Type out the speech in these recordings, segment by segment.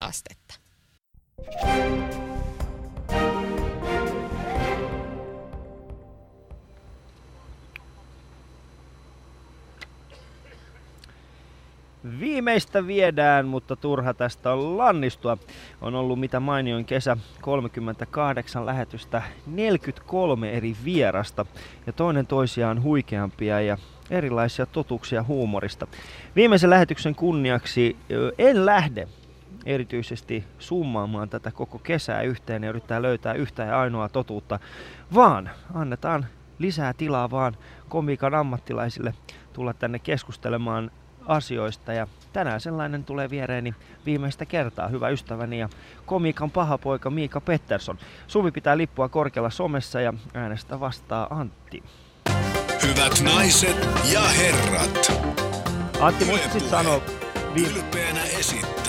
astetta. Viimeistä viedään, mutta turha tästä on lannistua. On ollut mitä mainioin kesä 38 lähetystä, 43 eri vierasta ja toinen toisiaan huikeampia ja erilaisia totuuksia huumorista. Viimeisen lähetyksen kunniaksi en lähde erityisesti summaamaan tätä koko kesää yhteen ja yrittää löytää yhtä ja ainoa totuutta, vaan annetaan lisää tilaa vaan komiikan ammattilaisille tulla tänne keskustelemaan asioista ja tänään sellainen tulee viereeni viimeistä kertaa, hyvä ystäväni ja komiikan paha poika Miika Pettersson. Suvi pitää lippua korkealla somessa ja äänestä vastaa Antti. Hyvät naiset ja herrat. Antti, muistatko sanoa viime... Ylpeänä esittää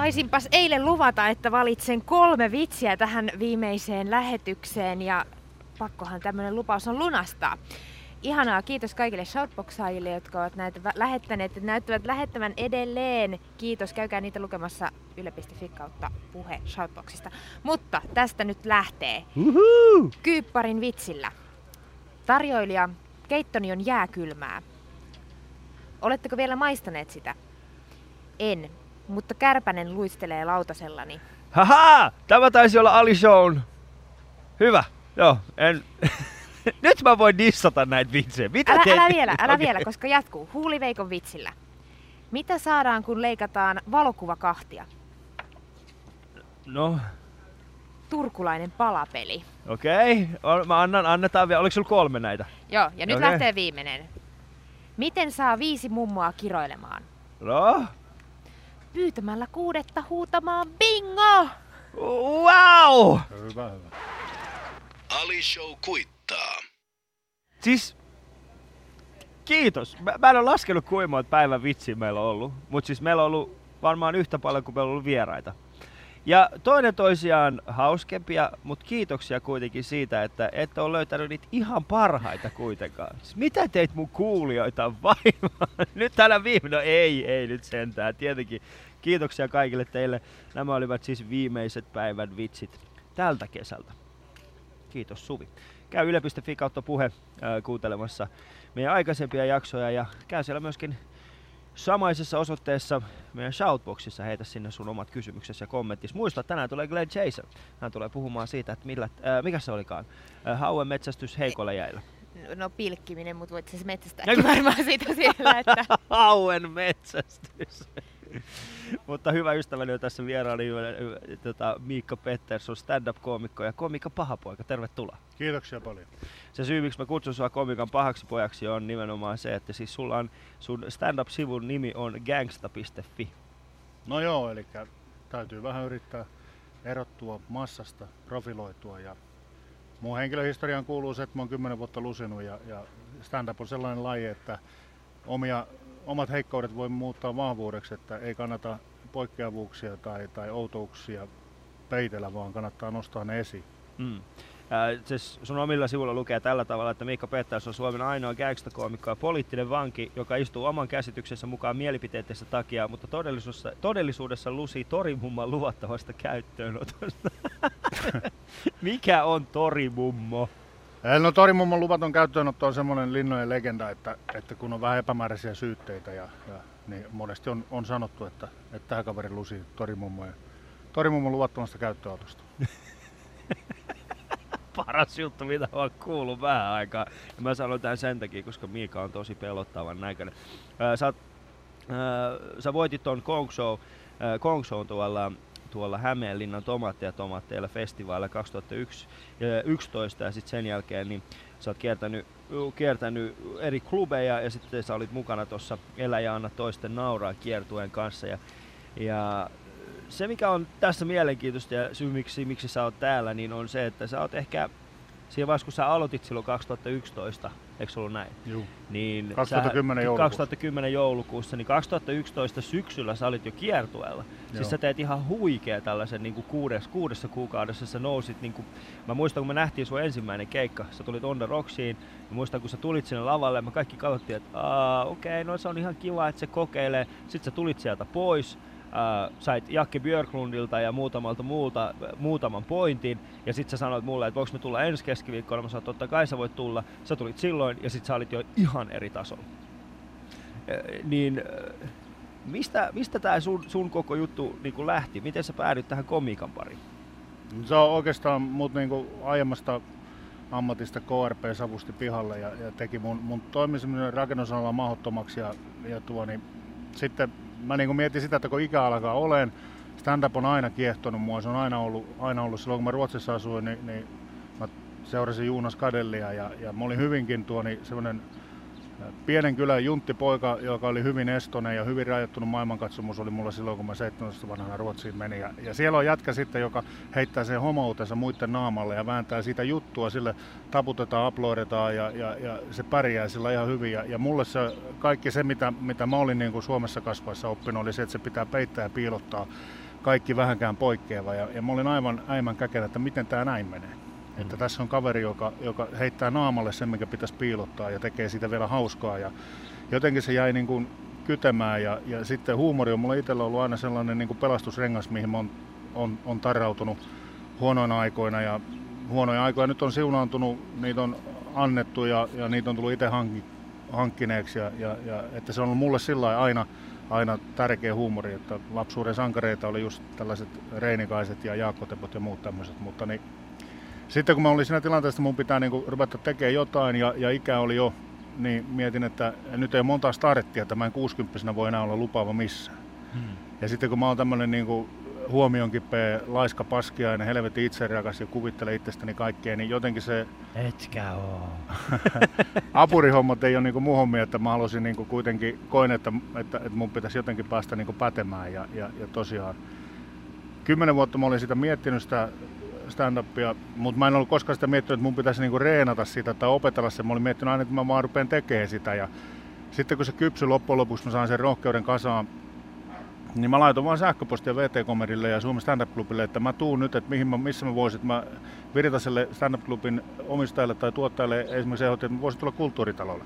Taisinpas eilen luvata, että valitsen kolme vitsiä tähän viimeiseen lähetykseen ja pakkohan tämmönen lupaus on lunastaa. Ihanaa, kiitos kaikille shoutboxaajille, jotka ovat näitä lähettäneet ja näyttävät lähettävän edelleen. Kiitos, käykää niitä lukemassa yle.fi kautta puhe shoutboxista. Mutta tästä nyt lähtee. Uhuhu! Kyipparin vitsillä. Tarjoilija, keittoni on jääkylmää. Oletteko vielä maistaneet sitä? En, mutta kärpänen luistelee lautasellani. Haha! Tämä taisi olla Ali Shown. Hyvä. Joo, en... Nyt mä voin dissata näitä vitsejä. Mitä älä, älä vielä, älä Okei. vielä, koska jatkuu. Huuliveikon vitsillä. Mitä saadaan, kun leikataan valokuva kahtia? No, Turkulainen palapeli. okei. Okay. Mä annan, annetaan vielä. Oliko sulla kolme näitä? Joo, ja nyt Okei. lähtee viimeinen. Miten saa viisi mummoa kiroilemaan? No. Pyytämällä kuudetta huutamaan bingo! Wow! Hyvä, hyvä. Ali Show kuittaa. Siis, kiitos. Mä, mä en ole laskenut kuinka päivän vitsiä meillä on ollut. Mutta siis meillä on ollut varmaan yhtä paljon kuin meillä on ollut vieraita. Ja toinen toisiaan hauskempia, mutta kiitoksia kuitenkin siitä, että et ole löytänyt niitä ihan parhaita kuitenkaan. Siis mitä teit mun kuulijoita vaivaa? Nyt tänä viime, no ei, ei nyt sentään. Tietenkin kiitoksia kaikille teille. Nämä olivat siis viimeiset päivän vitsit tältä kesältä. Kiitos Suvi. Käy yle.fi kautta puhe ää, kuuntelemassa meidän aikaisempia jaksoja ja käy siellä myöskin samaisessa osoitteessa meidän shoutboxissa heitä sinne sun omat kysymyksesi ja kommenttisi. Muista, että tänään tulee Glenn Jason. Hän tulee puhumaan siitä, että millä, ää, mikä se olikaan, ää, hauen metsästys heikolla jäillä. No pilkkiminen, mutta voit siis metsästää Eiku- varmaan siitä siellä, että hauen metsästys. Mutta hyvä ystäväni on tässä vieraani tota, Miikka Pettersson, stand-up-koomikko ja komikka pahapoika. Tervetuloa. Kiitoksia paljon. se syy, miksi mä kutsun sua komikan pahaksi pojaksi, on nimenomaan se, että siis sulla on, sun stand-up-sivun nimi on gangsta.fi. No joo, eli täytyy vähän yrittää erottua massasta, profiloitua ja mun henkilöhistoriaan kuuluu se, että mä oon kymmenen vuotta lusinut ja, ja stand-up on sellainen laji, että omia, omat heikkoudet voi muuttaa vahvuudeksi, että ei kannata poikkeavuuksia tai, tai outouksia peitellä, vaan kannattaa nostaa ne esiin. Mm. Ää, siis sun omilla sivuilla lukee tällä tavalla, että Miikka Petters on Suomen ainoa gangsta-koomikko ja poliittinen vanki, joka istuu oman käsityksensä mukaan mielipiteidensä takia, mutta todellisuudessa, todellisuudessa lusii torimumman luvattavasta käyttöönotosta. Mikä on torimummo? Eh, No Torimummon luvaton käyttöönotto on semmoinen linnojen legenda, että, että kun on vähän epämääräisiä syytteitä, ja, ja niin monesti on, on sanottu, että, että tämä kaveri lusi Torimummo ja Torimummon luvattomasta käyttöönotosta. paras juttu, mitä oon kuullut vähän aikaa. Ja mä sanon tämän sen takia, koska Miika on tosi pelottavan näköinen. Ää, sä, ää, sä voitit ton Kong Show, ää, Kong Show tuolla, tuolla Hämeenlinnan tomaatteja tomaatteilla festivaalilla 2011 ja sitten sen jälkeen niin sä oot kiertänyt, kiertänyt eri klubeja ja sitten sä olit mukana tuossa Elä ja anna toisten nauraa kiertueen kanssa ja, ja se mikä on tässä mielenkiintoista ja syy miksi, miksi sä oot täällä, niin on se, että sä oot ehkä siinä vaiheessa kun sä aloitit silloin 2011, eikö ollut näin? Juu. Niin 2010 sä, joulukuussa. 2010 joulukuussa, niin 2011 syksyllä sä olit jo kiertueella. Joo. Siis sä teet ihan huikea tällaisen niin kuin kuudes, kuudessa kuukaudessa sä nousit, niin kuin, mä muistan kun me nähtiin sun ensimmäinen keikka, sä tulit On The Rocksiin, mä muistan kun sä tulit sinne lavalle, me kaikki katsottiin, että okei, okay, no se on ihan kiva, että se kokeilee. Sitten sä tulit sieltä pois, äh, sait Jakke Björklundilta ja muutamalta muulta äh, muutaman pointin, ja sitten sä sanoit mulle, että voiko me tulla ensi keskiviikkona, mä sanoin, totta kai sä voit tulla, sä tulit silloin, ja sitten sä olit jo ihan eri tasolla. Äh, niin äh, mistä, mistä tämä sun, sun koko juttu niin lähti? Miten sä päädyit tähän komiikan pariin? Se on oikeastaan mut niinku aiemmasta ammatista KRP savusti pihalle ja, ja teki mun, mun toimiseminen rakennusalalla mahdottomaksi ja, ja tuo, niin sitten mä niinku mietin sitä, että kun ikä alkaa olen, stand-up on aina kiehtonut mua, se on aina ollut, aina ollut. Silloin kun mä Ruotsissa asuin, niin, niin mä seurasin Juunas Kadellia ja, ja mä olin hyvinkin tuo niin semmoinen pienen kylän junttipoika, joka oli hyvin estonen ja hyvin rajoittunut maailmankatsomus oli mulla silloin, kun mä 17 vanhana Ruotsiin menin. Ja, ja siellä on jätkä sitten, joka heittää sen homoutensa muiden naamalle ja vääntää siitä juttua, sille taputetaan, uploadetaan ja, ja, ja se pärjää sillä ihan hyvin. Ja, ja mulle se kaikki se, mitä, mitä mä olin niin kuin Suomessa kasvaessa oppinut, oli se, että se pitää peittää ja piilottaa kaikki vähänkään poikkeava. Ja, ja mä olin aivan äimän käkenä, että miten tämä näin menee. Että tässä on kaveri, joka, joka heittää naamalle sen, mikä pitäisi piilottaa ja tekee siitä vielä hauskaa. Ja jotenkin se jäi niin kuin kytemään ja, ja sitten huumori on mulla itsellä ollut aina sellainen niin kuin pelastusrengas, mihin mä on, on, on tarrautunut huonoina aikoina. Ja huonoja aikoja nyt on siunaantunut, niitä on annettu ja, ja niitä on tullut itse hankki, hankkineeksi. Ja, ja, ja, että se on ollut mulle sillä aina, aina tärkeä huumori, että lapsuuden sankareita oli just tällaiset Reinikaiset ja Jaakkotepot ja muut tämmöiset, mutta niin sitten kun mä olin siinä tilanteessa, että mun pitää niin ruveta tekemään jotain ja, ja ikä oli jo, niin mietin, että nyt ei ole montaa starttia, että mä en 60 voi enää olla lupaava missään. Hmm. Ja sitten kun mä oon tämmönen niin huomionkipeä, laiska paskiainen, helvetin itserakas ja kuvittelen itsestäni kaikkea, niin jotenkin se... Etkä oo. apurihommat ei ole niin mun hommia, että mä halusin niin kuitenkin, koin, että, että, että mun pitäisi jotenkin päästä niin pätemään ja, ja, ja tosiaan kymmenen vuotta mä olin sitä miettinyt sitä stand-upia, mutta mä en ollut koskaan sitä miettinyt, että mun pitäisi niinku reenata sitä tai opetella sen. Mä olin miettinyt aina, että mä vaan rupean tekemään sitä. Ja sitten kun se kypsy loppujen lopuksi, mä sain sen rohkeuden kasaan, niin mä laitoin vaan sähköpostia VT-komedille ja Suomen stand-up-klubille, että mä tuun nyt, että mihin mä, missä mä voisin, mä Virtaselle stand-up-klubin omistajalle tai tuottajalle esimerkiksi ehdotin, että mä voisin tulla kulttuuritalolle.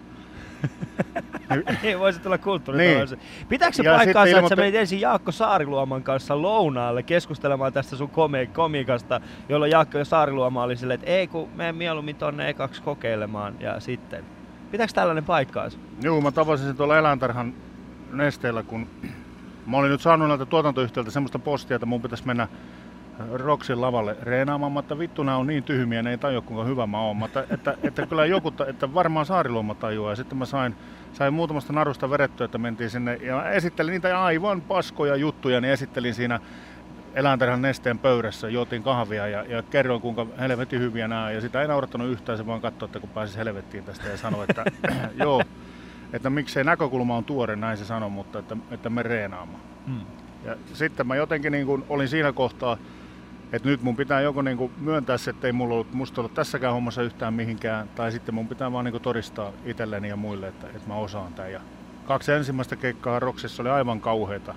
Ei voisi tulla kulttuuritaloudessa. Niin. Pitääkö se ja paikkaansa, että sä menit ensin Jaakko Saariluoman kanssa lounaalle keskustelemaan tästä sun komi- komikasta, jolloin Jaakko Saariluoma oli silleen, että ei kun mene mieluummin tonne ekaksi kokeilemaan ja sitten. Pitääkö tällainen paikkaansa? Joo, mä tavasin sen tuolla eläintarhan nesteellä, kun mä olin nyt saanut näiltä tuotantoyhtiöltä semmoista postia, että mun pitäisi mennä Roksin lavalle reenaamaan, mutta vittu nämä on niin tyhmiä, ne ei tajua kuinka hyvä mä oon. Mutta että, että, kyllä joku, että varmaan Saariluoma tajuaa. Ja sitten mä sain, sain muutamasta narusta verettyä, että mentiin sinne ja esittelin niitä aivan paskoja juttuja, niin esittelin siinä eläintarhan nesteen pöydässä, juotiin kahvia ja, ja kerroin kuinka helvetin hyviä nämä Ja sitä ei naurattanut yhtään, se vaan katsoi, että kun pääsisi helvettiin tästä ja sanoi, että joo, että miksei näkökulma on tuore, näin se sanoi, mutta että, että me reenaamaan. Hmm. Ja sitten mä jotenkin niin kuin olin siinä kohtaa, että nyt mun pitää joko niinku myöntää se, että ei mulla ollut, musta ollut tässäkään hommassa yhtään mihinkään, tai sitten mun pitää vaan niinku todistaa itselleni ja muille, että, että mä osaan tämän. Ja kaksi ensimmäistä keikkaa Roksissa oli aivan kauheita.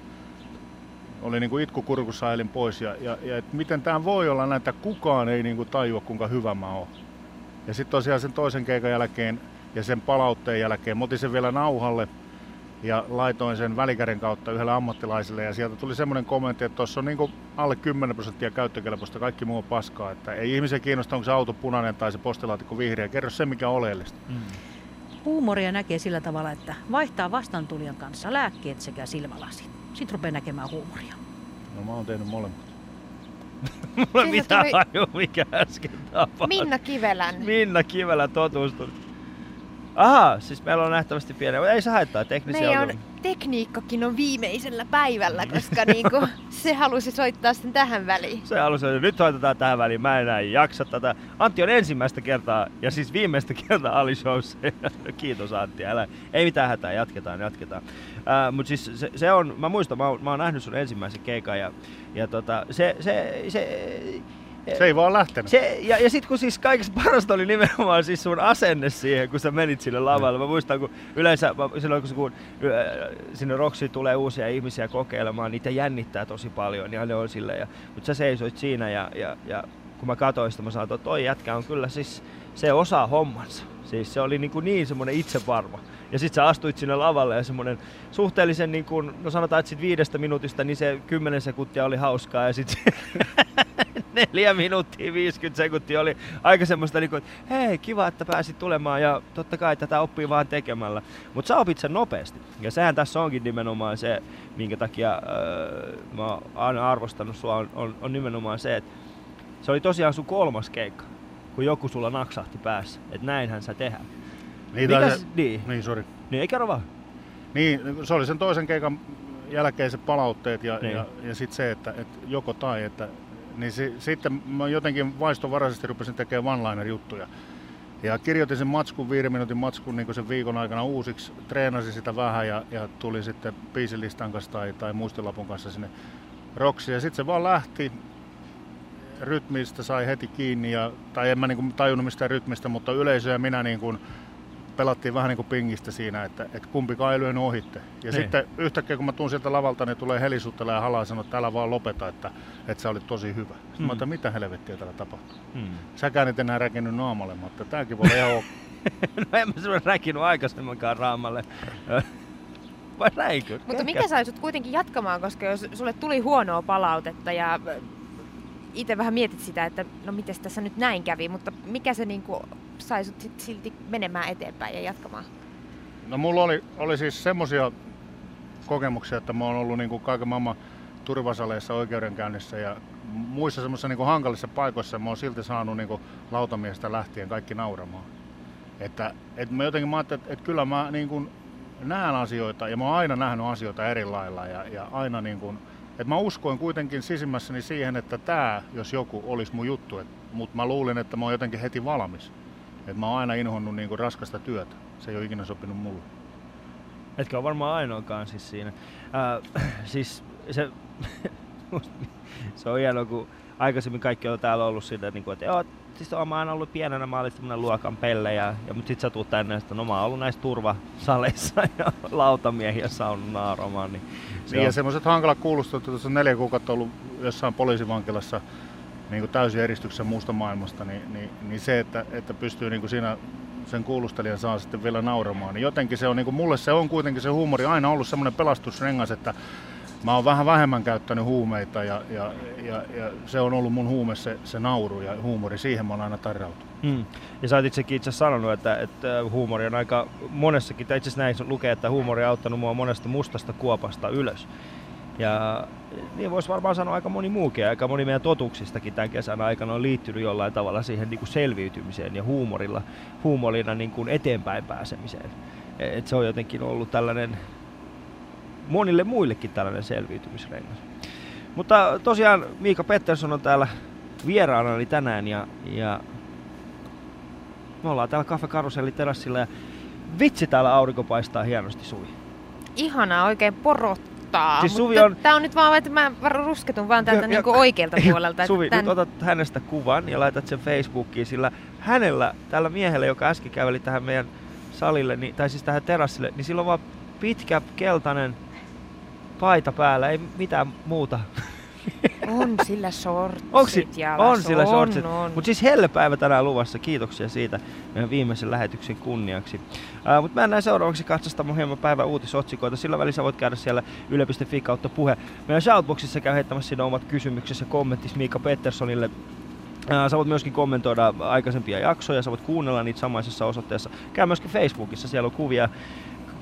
Oli niinku itku kurkussa elin pois ja, ja, ja et miten tämä voi olla näin, että kukaan ei niinku tajua kuinka hyvä mä oon. Ja sitten tosiaan sen toisen keikan jälkeen ja sen palautteen jälkeen, mä otin sen vielä nauhalle, ja laitoin sen välikäden kautta yhdelle ammattilaiselle ja sieltä tuli semmoinen kommentti, että tuossa on niin alle 10 prosenttia käyttökelpoista, kaikki muu on paskaa, että ei ihmisen kiinnosta, onko se auto punainen tai se postilaatikko vihreä, kerro se mikä on oleellista. Mm. Huumoria näkee sillä tavalla, että vaihtaa vastantulijan kanssa lääkkeet sekä silmälasit. Sitten rupeaa näkemään huumoria. No mä oon tehnyt molemmat. Mulla ei mitään tuli... haju, mikä äsken tapahtui. Minna Kivelän. Minna Kivelän totuustui. Aha, siis meillä on nähtävästi pieni, ei se haittaa teknisiä Meidän on, tekniikkakin on viimeisellä päivällä, koska niinku, se halusi soittaa sen tähän väliin. Se halusi, että nyt soitetaan tähän väliin, mä en enää jaksa tätä. Antti on ensimmäistä kertaa, ja siis viimeistä kertaa Ali Showssa. Kiitos Antti, älä, ei mitään hätää, jatketaan, jatketaan. Uh, Mutta siis se, se, on, mä muistan, mä, oon, mä oon nähnyt sun ensimmäisen keikan, ja, ja tota, se, se, se Se ei vaan lähtenyt. Se, ja, ja sitten kun siis kaikista parasta oli nimenomaan siis sun asenne siihen, kun sä menit sille lavalle. Mä muistan, kun yleensä mä- silloin kun, kun sinne Roksiin tulee uusia ihmisiä kokeilemaan, niitä jännittää tosi paljon ja ne on silleen. Ja, mutta sä seisoit siinä ja, ja, ja kun mä katsoin sitä, mä sanoin, että toi jätkä on kyllä siis, se osaa hommansa. Siis se oli niin, kuin niin semmoinen itsevarma. Ja sit sä astuit sinne lavalle ja semmoinen suhteellisen, niin kuin, no sanotaan, että sit viidestä minuutista, niin se 10 sekuntia oli hauskaa ja sit neljä minuuttia 50 sekuntia oli aika semmoista, niin kuin, että hei, kiva, että pääsit tulemaan ja totta kai tätä oppii vaan tekemällä. Mutta sä opit sen nopeasti. Ja sehän tässä onkin nimenomaan se, minkä takia öö, mä oon aina arvostanut sua, on, on, on nimenomaan se, että se oli tosiaan sun kolmas keikka, kun joku sulla naksahti päässä. Että näinhän sä tehdään. Niin, Mikä tai se- niin. niin, sori. Niin, ei kerro vaan. Niin, se oli sen toisen keikan jälkeiset palautteet ja, Niin. ja, ja sitten se, että, että joko tai, että niin si, sitten mä jotenkin vaistovaraisesti rupesin tekemään one-liner-juttuja. Ja kirjoitin sen matskun, viiden minuutin matskun niin sen viikon aikana uusiksi, treenasin sitä vähän ja, ja tuli sitten biisilistan kanssa tai, tai muistilapun kanssa sinne roksiin. Ja sitten se vaan lähti, rytmistä sai heti kiinni, ja, tai en mä niin tajunnut mistään rytmistä, mutta yleisö ja minä niin kuin pelattiin vähän niin kuin pingistä siinä, että, että kumpikaan ei lyönyt ohitte. Ja Niin. sitten yhtäkkiä kun mä tuun sieltä lavalta, niin tulee helisuttele ja halaa sanoa, että älä vaan lopeta, että, että sä olit tosi hyvä. Sitten Mm. mä ajattelin, mitä helvettiä täällä tapahtuu. Hmm. Säkään et enää räkennyt naamalle, mutta tääkin voi olla ihan ok. no en mä sulle räkinyt aikaisemmankaan raamalle. Vai räikö? Mutta mikä sai sut kuitenkin jatkamaan, koska jos sulle tuli huonoa palautetta ja itse vähän mietit sitä, että no miten tässä nyt näin kävi, mutta mikä se niinku sai sut silti menemään eteenpäin ja jatkamaan? No mulla oli, oli siis semmosia kokemuksia, että mä oon ollut niin kuin kaiken maailman turvasaleissa oikeudenkäynnissä ja muissa semmoisissa niin hankalissa paikoissa mä oon silti saanut niin kuin lautamiestä lähtien kaikki nauramaan. Että, että mä jotenkin mä ajattelin, että, että kyllä mä niin kuin näen asioita ja mä oon aina nähnyt asioita eri lailla ja, ja aina niin kuin, että mä uskoin kuitenkin sisimmässäni siihen, että tämä, jos joku, olisi mun juttu. Mutta mä luulin, että mä oon jotenkin heti valmis. Että mä oon aina inhonnut niin kuin raskasta työtä. Se ei ole ikinä sopinut mulle. Etkä ole varmaan ainoakaan siis siinä. Äh, siis se, se on hienoa, kun aikaisemmin kaikki on täällä ollut sitä, niin kuin, että joo, siis oon mä aina ollut pienenä, mä olin luokan pelle, ja, ja mutta sit sä tuut tänne, ja sit, no mä oon ollut näissä turvasaleissa ja lautamiehiä saanut naaramaan. Niin, se Niin, ja on, semmoiset hankalat kuulustot, että tuossa on neljä kuukautta ollut jossain poliisivankilassa niin kuin täysin eristyksessä muusta maailmasta, niin, niin, niin se, että, että pystyy niin kuin siinä sen kuulustelijan saa sitten vielä nauramaan, niin jotenkin se on, niin kuin mulle se on kuitenkin se huumori aina ollut semmoinen pelastusrengas, että mä oon vähän vähemmän käyttänyt huumeita ja, ja, ja, ja se on ollut mun huume se, se nauru ja huumori, siihen mä oon aina tarrautunut. mm. Ja sä oot itsekin itse sanonut, että, että huumori on aika monessakin, tai itse asiassa näin lukee, että huumori on auttanut mua monesta mustasta kuopasta ylös. Ja niin voisi varmaan sanoa aika moni muukin, aika moni meidän totuuksistakin tämän kesän aikana on liittynyt jollain tavalla siihen niin kuin selviytymiseen ja huumorilla, huumorina niin kuin eteenpäin pääsemiseen. Et se on jotenkin ollut tällainen, monille muillekin tällainen selviytymisrengas. Mutta tosiaan Miika Pettersson on täällä vieraanani tänään ja, ja me ollaan täällä Cafe Karuselli terassilla ja vitsi täällä aurinko paistaa hienosti Suvi. Ihanaa, oikein porottaa. Siis Suvi on- tää on nyt vaan, että mä rusketun vaan täältä Ja- ja- niinku oikealta puolelta. Suvi, tän- nyt otat hänestä kuvan ja laitat sen Facebookiin, sillä hänellä, tällä miehellä, joka äsken käveli tähän meidän salille, niin, tai siis tähän terassille, niin sillä on vaan pitkä keltainen paita päällä, ei mitään muuta. On sillä shortsit Onks jalassa. on sillä shortsit. Mutta siis hellepäivä tänään luvassa, kiitoksia siitä meidän viimeisen lähetyksen kunniaksi. Uh, Mutta mennään seuraavaksi katsostamaan hieman päivän uutisotsikoita. Sillä välissä voit käydä siellä yle.fi kautta puhe. Meidän shoutboxissa käy heittämässä sinne omat kysymyksesi ja kommentis Miika Petterssonille. Sä voit myöskin kommentoida aikaisempia jaksoja, sä voit kuunnella niitä samaisessa osoitteessa. Käy myöskin Facebookissa, siellä on kuvia,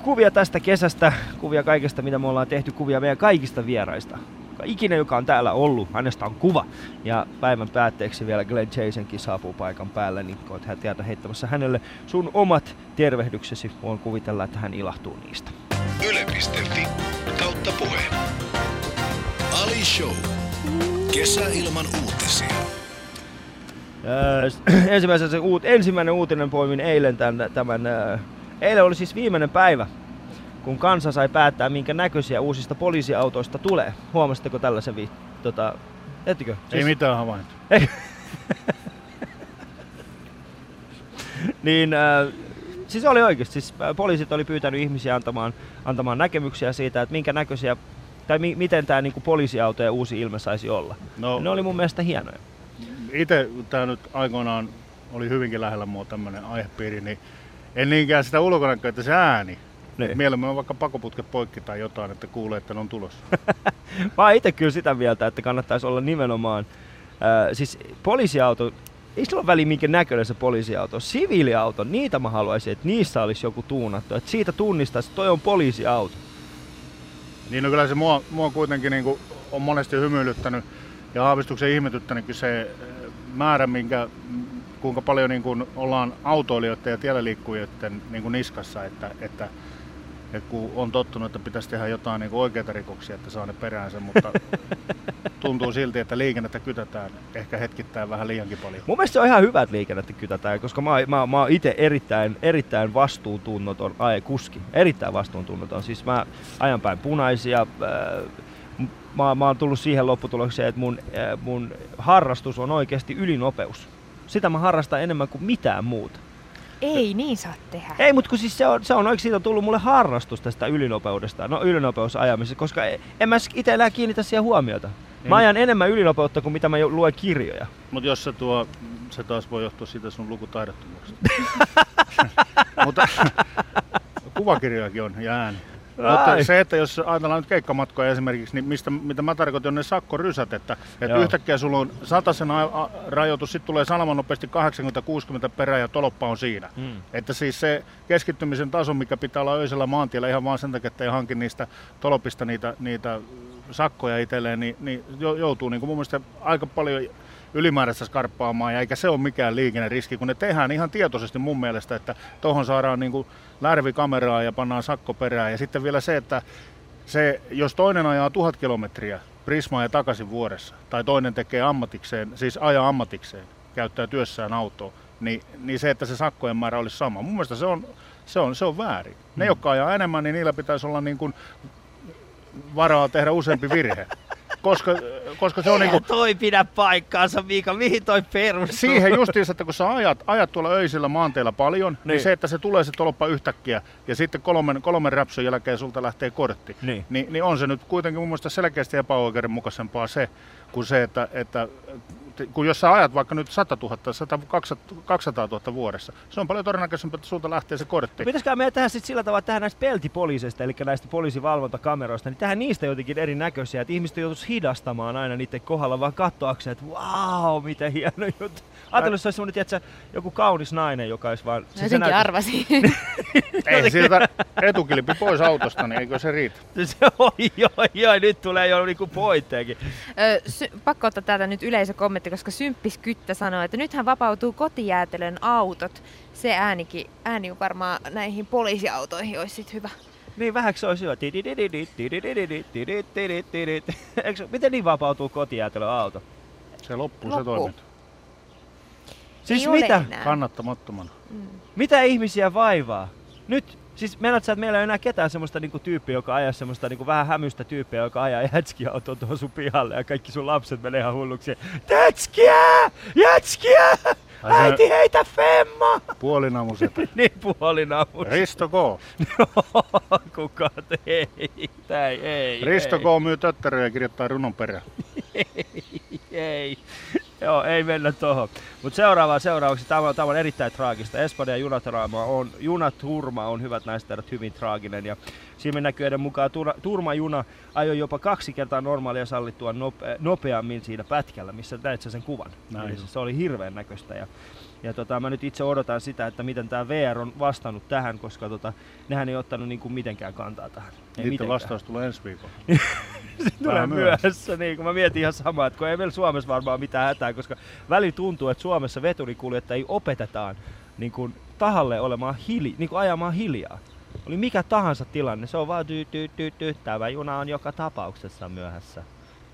kuvia tästä kesästä, kuvia kaikesta mitä me ollaan tehty, kuvia meidän kaikista vieraista. Joka Ikinen, joka on täällä ollut, hänestä on kuva. Ja päivän päätteeksi vielä Glenn Jasonkin saapuu paikan päälle, niin oot hän täältä heittämässä hänelle sun omat tervehdyksesi. Voin kuvitella, että hän ilahtuu niistä. Yle.fi kautta puhe. Ali Show. Kesäilman uutisia. Öö, ensimmäisen se uut, ensimmäinen uutinen poimin eilen tämän, tämän öö, eilen oli siis viimeinen päivä, kun kansa sai päättää, minkä näköisiä uusista poliisiautoista tulee. Huomasitteko tällaisen vi... Tota, ettekö? Siis... Ei mitään havaintoa. niin, äh, siis oli oikeasti. Siis äh, poliisit oli pyytänyt ihmisiä antamaan, antamaan näkemyksiä siitä, että minkä näköisiä tai mi- miten tämä niinku poliisiauto ja uusi ilme saisi olla. No, ne oli mun mielestä hienoja. Itse tämä nyt aikoinaan oli hyvinkin lähellä mua tämmöinen aihepiiri, niin en niinkään sitä ulkonäköä, että se ääni niin. Mieluummin on vaikka pakoputket poikki tai jotain, että kuulee, että ne on tulossa. Mä oon itse kyllä sitä mieltä, että kannattaisi olla nimenomaan, äh, siis poliisiauto, ei sillä ole väliä minkä näköinen se poliisiauto, siviiliauto, niitä mä haluaisin, että niissä olisi joku tuunattu, että siitä tunnistaisi, että toi on poliisiauto. Niin no kyllä se mua, mua kuitenkin niin kuin on monesti hymyilyttänyt ja aavistuksen ihmetyttänyt se eh, määrä, minkä, kuinka paljon niin kuin ollaan autoilijoiden ja tiellä liikkujien niin kuin niskassa, että, että, että kun on tottunut, että pitäisi tehdä jotain niin oikeita rikoksia, että saa ne peräänsä, mutta tuntuu silti, että liikennettä kytätään ehkä hetkittäin vähän liiankin paljon. Mun mielestä se on ihan hyvä, että liikennettä kytätään, koska mä, mä, mä oon itse erittäin, erittäin vastuuntunnoton aje kuski. Erittäin vastuuntunnoton. Siis mä ajan päin punaisia. Äh, m- mä, mä oon tullut siihen lopputulokseen, että mun, äh, mun harrastus on oikeasti ylinopeus. Sitä mä harrastan enemmän kuin mitään muuta. Ei niin saa tehdä. Ei, mutta kun siis se on, se on oikein siitä on tullut mulle harrastus tästä ylinopeudesta, no ylinopeusajamisesta, koska e- en mä itse enää kiinnitä siihen huomiota. Mä Ei. ajan enemmän ylinopeutta kuin mitä mä luen kirjoja. Mutta jos se tuo, se taas voi johtua siitä sun lukutaidottomuudesta. Mutta kuvakirjojakin on ja ääni. Mutta se, että jos ajatellaan nyt keikkamatkoja esimerkiksi, niin mistä, mitä mä tarkoitan, on ne sakkorysät, että, että yhtäkkiä sulla on a- rajoitus, sitten tulee salaman nopeasti 80-60 perää ja toloppa on siinä. Mm. Että siis se keskittymisen taso, mikä pitää olla öisellä maantiellä ihan vaan sen takia, että ei hanki niistä tolopista niitä, niitä sakkoja itselleen, niin, niin jo- joutuu niin kuin mun mielestä aika paljon ylimääräistä skarppaamaan, ja eikä se ole mikään liikenneriski, kun ne tehdään ihan tietoisesti mun mielestä, että tuohon saadaan niin kuin lärvikameraa ja pannaan sakko perään. Ja sitten vielä se, että se, jos toinen ajaa tuhat kilometriä Prismaa ja takaisin vuodessa, tai toinen tekee ammatikseen, siis ajaa ammatikseen, käyttää työssään autoa, niin, niin se, että se sakkojen määrä olisi sama. Mun mielestä se on, se on, se on väärin. Ne, jotka ajaa enemmän, niin niillä pitäisi olla niin kuin varaa tehdä useampi virhe. Koska, koska se on niin kuin, toi pidä paikkaansa, Miika. Mihin toi perustuu? siihen justiinsa, että kun sä ajat, ajat tuolla öisillä maanteilla paljon, niin. Niin. se, että se tulee se toloppa yhtäkkiä ja sitten kolmen, kolmen räpsön jälkeen sulta lähtee kortti, Niin. niin, niin on se nyt kuitenkin mun mielestä selkeästi epäoikeudenmukaisempaa se, kuin se, että, että kun jos sä ajat vaikka nyt 100 000, 100, 200 000 vuodessa, se on paljon todennäköisempää, että sulta lähtee se kortti. Pitäisikö meidän tehdä sit sillä tavalla, tehdään näistä peltipoliiseista, eli näistä poliisivalvontakameroista, niin tehdään niistä jotenkin erinäköisiä, että ihmiset joutuisi hidastamaan aina niiden kohdalla vaan katsoakseen, että wow, miten hieno juttu. Ajatellaan, jos se olisi semmoinen, tiedätkö, joku kaunis nainen, joka olisi vaan... siis se Jotenkin näyttää- arvasin. Ei siltä etukilpi pois autosta, niin eikö se riitä? Se oi, oi, oi, nyt tulee jo niinku pointteekin. Ö, sy- pakko ottaa täältä nyt yleisökommentti, koska Symppis Kyttä sanoo, että nythän vapautuu kotijäätelön autot. Se äänikin, ääni on varmaan näihin poliisiautoihin olisi sit hyvä. Niin vähäksi se olisi hyvä. Miten niin vapautuu kotijäätelöauto? Se loppuu Loppuu. se toiminta. Siis Ei mitä? enää. Kannattamattomana. Mitä ihmisiä vaivaa? Nyt, siis meinaat sä, että meillä ei ole enää ketään semmoista niinku tyyppiä, joka ajaa semmoista niinku vähän hämystä tyyppiä, joka ajaa jätskiautoa tuohon sun pihalle ja kaikki sun lapset menee ihan hulluksi. Jätskiä! Jätskiä! Äiti heitä femma! Puolinamuset. niin puolinamus. Risto K. Kuka ei, ei, ei. Risto ei. K myy töttäröjä ja kirjoittaa runon perään. ei. Joo, ei mennä tuohon. Mutta seuraava seuraavaksi, tämä on, tämä on erittäin traagista. Espanjan junatrauma on, junaturma on hyvät naiset herrat hyvin traaginen. Ja silmin näkyiden mukaan turma, turmajuna ajoi jopa kaksi kertaa normaalia sallittua nope, nopeammin siinä pätkällä, missä näit sen kuvan. Näin. Eli se oli hirveän näköistä. Ja, ja tota, mä nyt itse odotan sitä, että miten tämä VR on vastannut tähän, koska tota, nehän ei ottanut niinku mitenkään kantaa tähän. Ei Niiden mitenkään. vastaus tulee ensi viikolla. Se tulee myöhässä. myöhässä. Niin, kun mä mietin ihan samaa, että kun ei meillä Suomessa varmaan mitään hätää, koska väli tuntuu, että Suomessa veturikuljettajia opetetaan niin kuin tahalle olemaan hili, niin kuin ajamaan hiljaa. Oli mikä tahansa tilanne, se on vaan tyy, tyy, tyy, tyy. Tämä juna on joka tapauksessa myöhässä.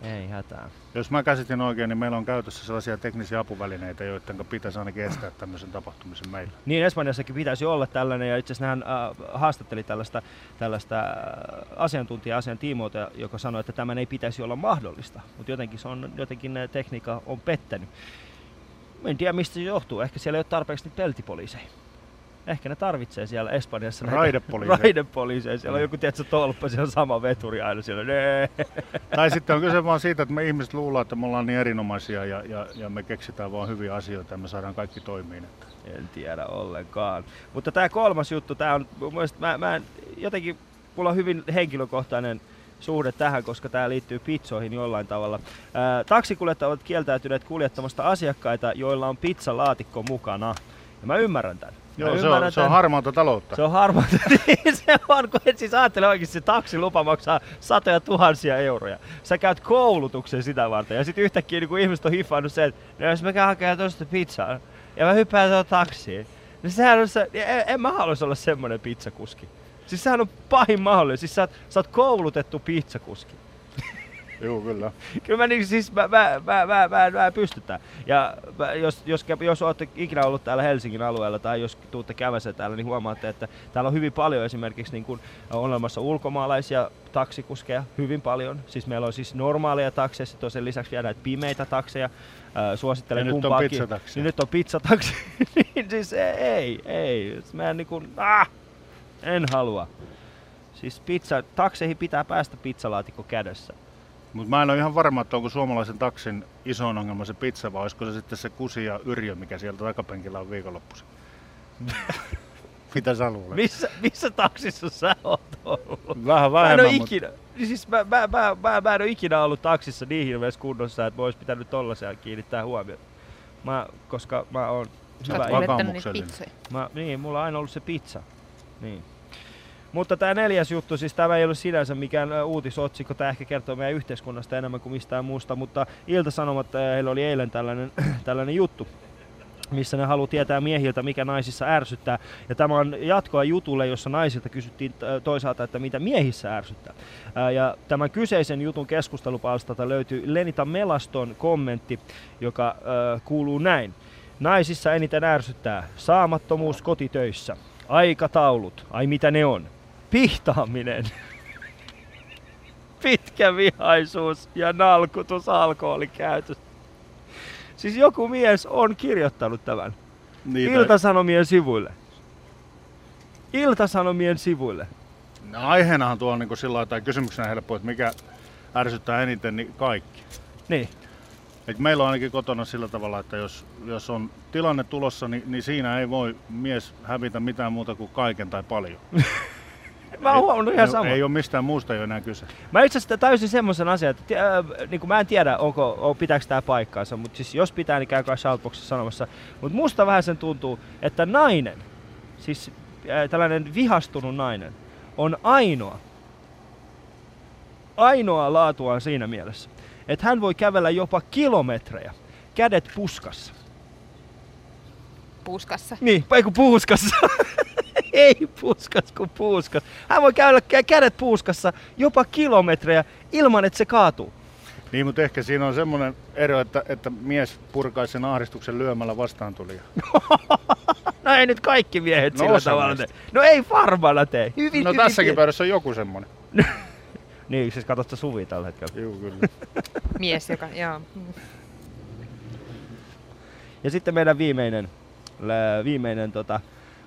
Ei hätää. Jos mä käsitin oikein, niin meillä on käytössä sellaisia teknisiä apuvälineitä, joiden pitäisi ainakin estää tämmöisen tapahtumisen meillä. Niin Espanjassakin pitäisi olla tällainen, ja itse asiassa hän äh, haastatteli tällaista, tällaista äh, asiantuntijaa asian tiimoilta, joka sanoi, että tämän ei pitäisi olla mahdollista, mutta jotenkin, se on, jotenkin tekniikka on pettänyt. En tiedä mistä se johtuu, ehkä siellä ei ole tarpeeksi niitä peltipoliiseja. Ehkä ne tarvitsee siellä Espanjassa näitä Raidepoliiseja. raidepoliiseja. Siellä on joku tietysti tolppa, siellä on sama veturi aina siellä. Nee. Tai sitten on kyse vaan siitä, että me ihmiset luullaan, että me ollaan niin erinomaisia ja, ja, ja me keksitään vaan hyviä asioita ja me saadaan kaikki toimiin. Että En tiedä ollenkaan. Mutta tämä kolmas juttu, tämä on mun mielestä, mä, mä en, jotenkin, mulla on hyvin henkilökohtainen suhde tähän, koska tämä liittyy pizzoihin jollain tavalla. Ää, taksikuljettajat ovat kieltäytyneet kuljettamasta asiakkaita, joilla on pizzalaatikko mukana. Ja mä ymmärrän tämän. Joo, se on, se on harmaata taloutta. Se on harmaa. Niin se on, kun et siis ajattele oikeasti, se taksilupa maksaa satoja tuhansia euroja. Sä käyt koulutuksen sitä varten ja sitten yhtäkkiä niin kun ihmiset on hiffannut sen, että no jos mä käyn hakemaan tuosta pizzaa ja mä hyppään tuohon taksiin, niin sehän on se, en, en mä haluaisi olla semmonen pizzakuski. Siis sehän on pahin mahdollinen. Siis sä oot, sä oot koulutettu pizzakuski. Joo, kyllä. Kyllä mä, niin, siis mä, mä, mä, mä, mä, mä en pysty tää. Ja mä, jos, jos, jos olette ikinä ollut täällä Helsingin alueella tai jos tuutte kävässä täällä, niin huomaatte, että täällä on hyvin paljon esimerkiksi niin kun, on olemassa ulkomaalaisia taksikuskeja, hyvin paljon. Siis meillä on siis normaaleja takseja, sitten on sen lisäksi vielä näitä pimeitä takseja. Äh, suosittelen Ja nyt on kumpaakin. pizzataksi. Niin nyt on pizzataksi. niin siis ei, ei. Mä en niin kuin, ah, en halua. Siis pizza, takseihin pitää päästä pizzalaatikko kädessä. Mutta mä en ole ihan varma, että onko suomalaisen taksin isoin ongelma se pizza vai olisiko se sitten se kusi ja yrjö, mikä sieltä takapenkillä on viikonloppuisin. Mitä sä luulet? Missä, missä taksissa sä oot ollut? Vähän Mä en vähemmän, ole mutta ikinä, niin siis mä, mä, mä, mä, mä en ole ikinä ollut taksissa niin hirveässä kunnossa, että mä olisi pitänyt tollaiseen kiinnittää huomiota. Mä, koska mä oon Sä hyvä niitä pizzoja. Mä, niin, mulla on aina ollut se pizza. Niin. Mutta tämä neljäs juttu, siis tämä ei ole sinänsä mikään uutisotsikko, tämä ehkä kertoo meidän yhteiskunnasta enemmän kuin mistään muusta, mutta Ilta-Sanomat, heillä oli eilen tällainen, tällainen juttu, missä ne haluaa tietää miehiltä, mikä naisissa ärsyttää. Ja tämä on jatkoa jutulle, jossa naisilta kysyttiin toisaalta, että mitä miehissä ärsyttää. Ää, Ja tämän kyseisen jutun keskustelupalstalta löytyy Lenita Melaston kommentti, joka kuuluu näin. Naisissa eniten ärsyttää saamattomuus kotitöissä, aikataulut, ai mitä ne on, pihtaaminen, pitkä vihaisuus ja nalkutus alkoholikäytöstä. Siis joku mies on kirjoittanut tämän niitä, Iltasanomien sivuille. Iltasanomien sivuille. No, aiheenahan tuo on niin sillä lailla, tai kysymyksenä helppo, että mikä ärsyttää eniten, niin kaikki. Niin. Et meillä on ainakin kotona sillä tavalla, että jos, jos on tilanne tulossa, niin, niin siinä ei voi mies hävitä mitään muuta kuin kaiken tai paljon. Mä oon huomannut ihan ei, sama. ei ole mistään muusta jo enää kyse. Mä itse asiassa täysin semmoisen asian, että äh, niin mä en tiedä, onko, on, pitääkö tämä paikkaansa, mutta siis jos pitää, niin käykää Shoutboxissa sanomassa. Mutta musta vähän sen tuntuu, että nainen, siis äh, tällainen vihastunut nainen, on ainoa, ainoa laatua siinä mielessä, että hän voi kävellä jopa kilometrejä kädet puskassa. Puskassa. Niin, ei kun puuskassa. ei puskas kuin puuskas. Hän voi käydä kä- kädet puuskassa jopa kilometrejä ilman, että se kaatuu. Niin, mutta ehkä siinä on semmoinen ero, että, että mies purkaisi sen ahdistuksen lyömällä vastaan tuli. No ei nyt kaikki miehet No sillä tavalla tee. No ei varmana tee. Hyvin, No hyvin tässäkin pieni. pöydässä on joku semmoinen. Niin, siis katsot sä Suvi tällä hetkellä. Joo, kyllä. Mies, joka, joo. Ja sitten meidän viimeinen, viimeinen tota,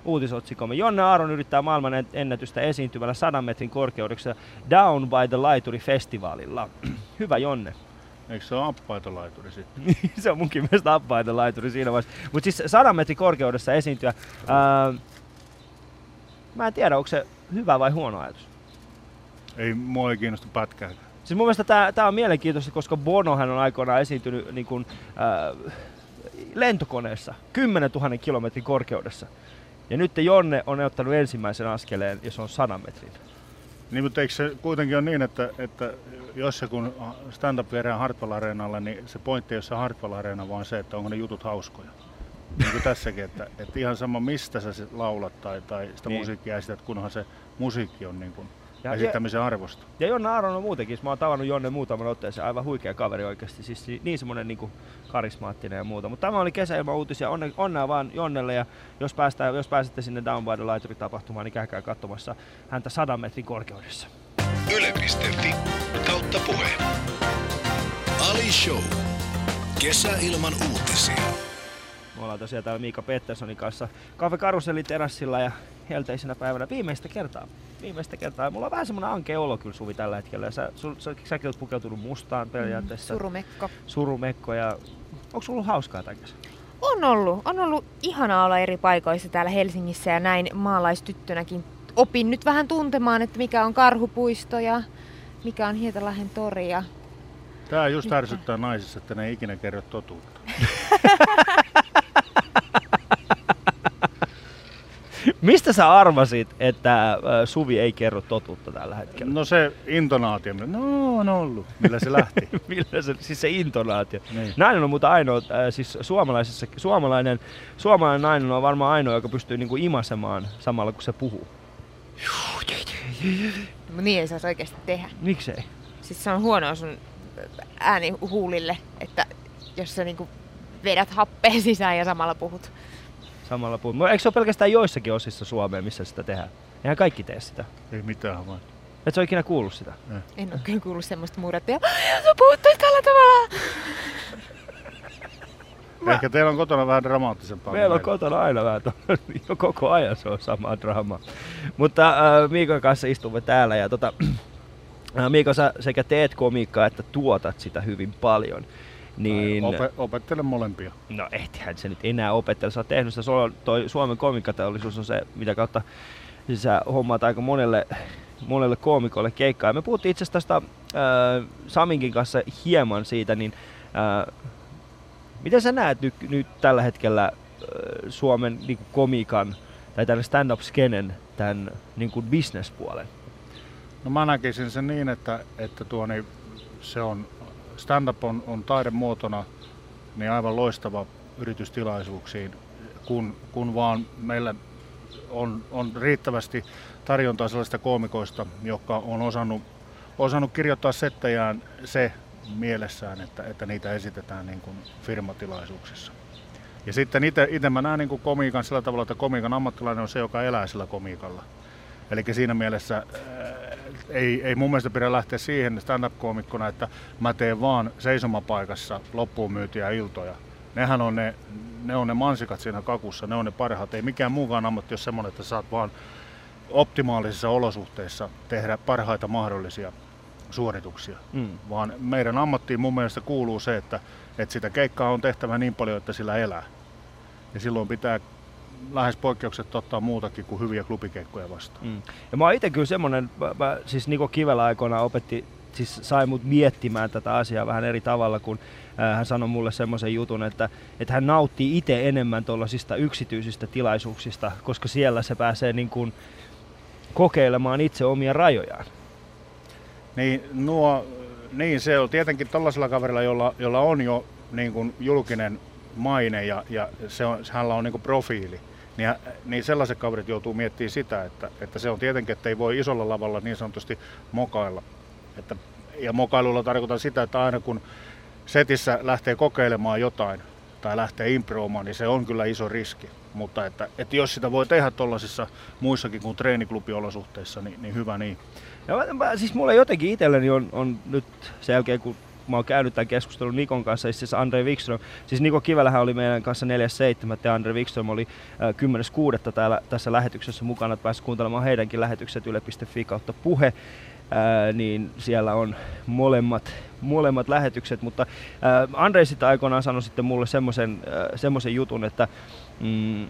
uutisotsikomme. Jonne Aaron yrittää maailman en- ennätystä esiintyvällä 100 metrin korkeudessa Down by the Laituri-festivaalilla. Hyvä Jonne. Eikö se ole appaitolaituri sitten? se on munkin mielestä appaita laituri siinä vaiheessa. Mutta siis 100 metrin korkeudessa esiintyä. Ää, mä en tiedä, onko se hyvä vai huono ajatus. Ei mua ei kiinnosta pätkääkään. Siis mun mielestä tää, on mielenkiintoista, koska Bonohan on aikoinaan esiintynyt niin kun, ää, lentokoneessa 10 000 kilometrin korkeudessa. Ja nyt Jonne on ottanut ensimmäisen askeleen ja se on 100 metrin. Niin, mutta eikö se kuitenkin ole niin, että, että jos ja kun stand-up viedään Hartwall Areenalle, niin se pointti ei ole se Hartwall Areena, vaan se, että onko ne jutut hauskoja. Niin kuin tässäkin, että, että ihan sama mistä sä laulat tai, tai sitä niin. musiikkia esität, kunhan se musiikki on niin kuin Ja- esittämisen arvosta. Ja Jonne Aaron on muutenkin, mä oon tavannut Jonne muutaman otteeseen, aivan huikea kaveri oikeasti, siis ni- niin semmonen niinku karismaattinen ja muuta. Mutta tämä oli kesäilman uutisia, Onne, onnea vaan Jonnelle ja jos, päästään, jos pääsette sinne Down by the tapahtumaan, niin käykää katsomassa häntä 100 metrin korkeudessa. Yle.fi kautta puheen. Ali Show. Kesäilman uutisia. Me ollaan tosiaan täällä Miika Petterssonin kanssa Cafe Karuselin terassilla ja helteisenä päivänä viimeistä kertaa. Viimeistä kertaa. Mulla on vähän semmonen ankea olo kyllä Suvi tällä hetkellä. Ja Sä, sul, sä, säkin oot pukeutunut mustaan periaatteessa. Surumekko. Surumekko ja onko sulla ollut hauskaa tämän kesän? On ollut. On ollut ihanaa olla eri paikoissa täällä Helsingissä ja näin maalaistyttönäkin opin nyt vähän tuntemaan, että mikä on karhupuisto ja mikä on Hietalahden tori. Ja Tää just ärsyttää naisissa, että ne ei ikinä kerro totuutta. Mistä sä arvasit, että äh, Suvi ei kerro totuutta tällä hetkellä? No se intonaatio, no on ollut, millä se lähti. Millä se, siis se intonaatio. Niin. Nainen on mutta ainoa, äh, siis suomalaisessa, suomalainen, suomalainen nainen on varmaan ainoa, joka pystyy niinku imasemaan samalla kun se puhuu. Mut niin ei saisi oikeasti tehdä. Miksei? Siis se on huonoa sun äänihuulille, että jos sä niinku vedät happea sisään ja samalla puhut. Samalla. Mutta Eikö se ole pelkästään joissakin osissa Suomea, missä sitä tehdään? Eihän kaikki tee sitä. Ei mitään havaintoa. Et sä ole ikinä kuullut sitä? En ole kyllä kuullut semmoista murretta. Ja sä puhut tällä tavalla. Mä- Ehkä teillä on kotona vähän dramaattisempaa. Meillä on kotona aina vähän, to- jo koko ajan se on sama drama. Mutta äh, Miikon kanssa istumme täällä ja tota, äh, Miiko sä sekä teet komiikkaa että tuotat sitä hyvin paljon. Niin, Ope- opettelen molempia. no ehtihän se nyt enää opettele. Sä oot tehnyt sitä, toi Suomen komiikkateollisuus on se, mitä kautta siis sä hommaat aika monelle, monelle koomikolle keikkaa. Ja me puhuttiin itse asiassa tästä äh, Saminkin kanssa hieman siitä, niin äh, miten sä näet nyt, nyt tällä hetkellä äh, Suomen niin kuin komiikan tai tämän stand-up-skenen tämän niin kuin business-puolen? No mä näkisin sen niin, että, että tuo, niin se on, stand-up on, on taidemuotona niin aivan loistava yritystilaisuuksiin, kun, kun vaan meillä on, on riittävästi tarjontaa sellaista koomikoista, jotka on osannut, osannut kirjoittaa settejään se mielessään, että, että niitä esitetään niin kuin firmatilaisuuksissa. Ja sitten itse mä näen niin kuin komiikan sillä tavalla, että komiikan ammattilainen on se, joka elää sillä komiikalla. Eli siinä mielessä ei, ei mun mielestä pidä lähteä siihen stand-up-koomikkona, että mä teen vaan seisomapaikassa loppuun myytiä iltoja. Nehän on ne, ne on ne mansikat siinä kakussa, ne on ne parhaat. Ei mikään muukaan ammatti ole semmoinen, että saat vaan optimaalisissa olosuhteissa tehdä parhaita mahdollisia suorituksia. Mm. Vaan meidän ammattiin mun mielestä kuuluu se, että, että sitä keikkaa on tehtävä niin paljon, että sillä elää. Ja silloin pitää lähes poikkeukset ottaa muutakin kuin hyviä klubikeikkoja vastaan. Mm. Ja mä oon itse kyllä semmonen, mä, mä, siis Niko Kivelä aikoinaan opetti, siis sai mut miettimään tätä asiaa vähän eri tavalla, kun äh, hän sanoi mulle semmoisen jutun, että, että hän nauttii itse enemmän tuollaisista yksityisistä tilaisuuksista, koska siellä se pääsee niin kuin kokeilemaan itse omia rajojaan. Niin, nuo, niin se on tietenkin tällaisella kaverilla, jolla, jolla on jo niin kuin julkinen maine ja, ja se on, hänellä on niin profiili. Niin, niin sellaiset kaverit joutuu miettimään sitä, että, että se on tietenkin, että ei voi isolla lavalla niin sanotusti mokailla. Että, ja mokailulla tarkoitan sitä, että aina kun setissä lähtee kokeilemaan jotain tai lähtee improomaan, niin se on kyllä iso riski. Mutta että, että jos sitä voi tehdä tuollaisissa muissakin kuin treeniklubiolosuhteissa, niin, niin hyvä niin. Ja mä, siis mulle jotenkin itselleni on, on nyt sen jälkeen, kun mä oon käynyt tämän keskustelun Nikon kanssa, asiassa Andre Wikström, siis Niko Kivelähän oli meidän kanssa 4.7. ja Andre Wikström oli äh, 10.6. Täällä, tässä lähetyksessä mukana, että pääsi kuuntelemaan heidänkin lähetykset yle.fi kautta puhe. Ää, niin siellä on molemmat, molemmat lähetykset, mutta ää, Andre sitä aikoinaan sanoi sitten mulle semmoisen jutun, että mm,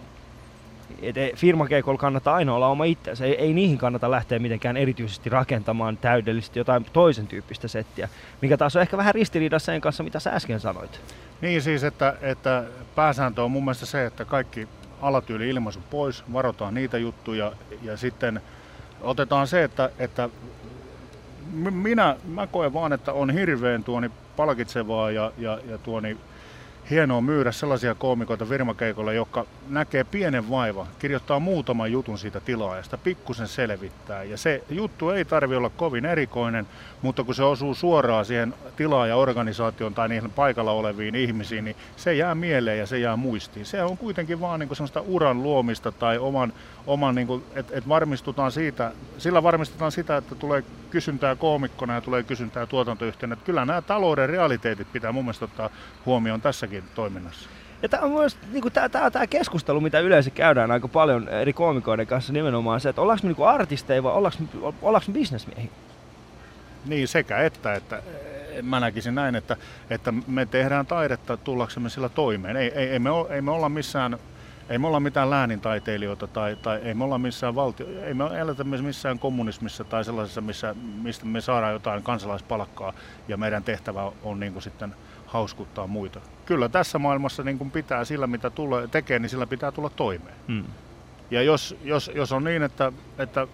et ei- firmakeikolla kannattaa aina olla oma itsensä. Ei, ei niihin kannata lähteä mitenkään erityisesti rakentamaan täydellisesti jotain toisen tyyppistä settiä, mikä taas on ehkä vähän ristiriidassa sen kanssa, mitä sä äsken sanoit. Niin siis, että, että pääsääntö on mun mielestä se, että kaikki alatyyli ilmaisu pois, varotaan niitä juttuja ja sitten otetaan se, että, että minä, mä koen vaan, että on hirveän tuoni palkitsevaa ja, ja, ja tuoni hienoa myydä sellaisia koomikoita firmakeikolla, jotka näkee pienen vaivan, kirjoittaa muutaman jutun siitä tilaajasta, pikkusen selvittää. Ja se juttu ei tarvi olla kovin erikoinen, mutta kun se osuu suoraan siihen tilaajaorganisaatioon tai niihin paikalla oleviin ihmisiin, niin se jää mieleen ja se jää muistiin. Se on kuitenkin vaan niin sellaista uran luomista tai oman, oman niin että et varmistutaan siitä, sillä varmistetaan sitä, että tulee kysyntää koomikkona ja tulee kysyntää tuotantoyhtiönä. Että kyllä nämä talouden realiteetit pitää mun mielestä ottaa huomioon tässäkin toiminnassa. Ja tämä on myös niin tämä, tämä, tämä keskustelu, mitä yleensä käydään aika paljon eri koomikoiden kanssa nimenomaan se, että ollaanko me niin artisteja vai ollaanko, ollaanko me bisnesmiehiä? Niin sekä että, että mä näkisin näin, että, että me tehdään taidetta tullaksemme sillä toimeen. Ei, ei, ei, me, ei me olla missään ei me olla mitään läänintaiteilijoita tai, tai ei me olla missään valtio, ei me eletä missään kommunismissa tai sellaisessa, missä, mistä me saadaan jotain kansalaispalkkaa ja meidän tehtävä on niin kuin sitten hauskuttaa muita. Kyllä tässä maailmassa niin kuin pitää sillä, mitä tulee, tekee, niin sillä pitää tulla toimeen. Hmm. Ja jos, jos, jos on niin, että, että,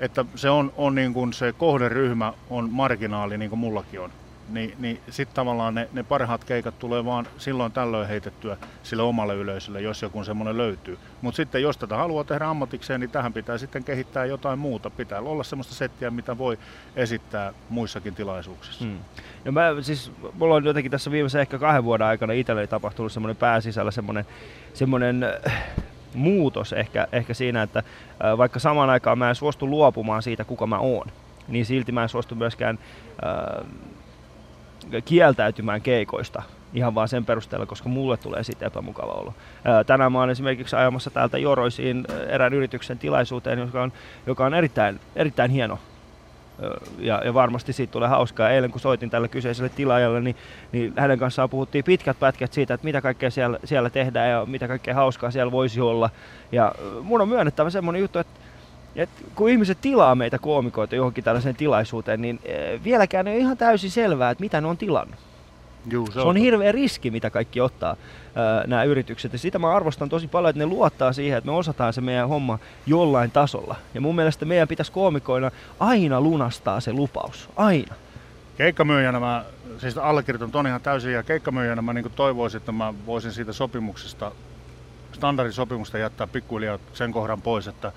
että se on, on niin kuin se kohderyhmä on marginaali, niin kuin mullakin on, niin, niin sitten tavallaan ne, ne parhaat keikat tulee vaan silloin tällöin heitettyä sille omalle yleisölle, jos joku semmoinen löytyy. Mutta sitten jos tätä haluaa tehdä ammatikseen, niin tähän pitää sitten kehittää jotain muuta. Pitää olla semmoista settiä, mitä voi esittää muissakin tilaisuuksissa. Hmm. No mä, siis, mulla on jotenkin tässä viimeisen ehkä kahden vuoden aikana itselleni tapahtunut semmoinen pääsisällä semmoinen, semmoinen äh, muutos ehkä, ehkä siinä, että äh, vaikka samaan aikaan mä en suostu luopumaan siitä, kuka mä oon, niin silti mä en suostu myöskään äh, kieltäytymään keikoista ihan vaan sen perusteella, koska mulle tulee siitä epämukava olo. Tänään mä oon esimerkiksi ajamassa täältä Joroisiin erään yrityksen tilaisuuteen, joka on, joka on erittäin, erittäin hieno ja, ja varmasti siitä tulee hauskaa. Eilen kun soitin tälle kyseiselle tilaajalle, niin, niin hänen kanssaan puhuttiin pitkät pätkät siitä, että mitä kaikkea siellä, siellä tehdään ja mitä kaikkea hauskaa siellä voisi olla. Ja mun on myönnettävä semmoinen juttu, että et kun ihmiset tilaa meitä koomikoita johonkin tällaiseen tilaisuuteen, niin eh, vieläkään ei ole ihan täysin selvää, että mitä ne on tilannut. Juu, se, se on, on hirveä riski, mitä kaikki ottaa ää, nämä yritykset. Ja sitä mä arvostan tosi paljon, että ne luottaa siihen, että me osataan se meidän homma jollain tasolla. Ja mun mielestä meidän pitäisi koomikoina aina lunastaa se lupaus. Aina. Keikkamyyjänä mä, siis allekirjoitan ton ihan täysin, ja keikkamyyjänä mä niin toivoisin, että mä voisin siitä sopimuksesta, standardisopimusta jättää pikkuhiljaa sen kohdan pois, että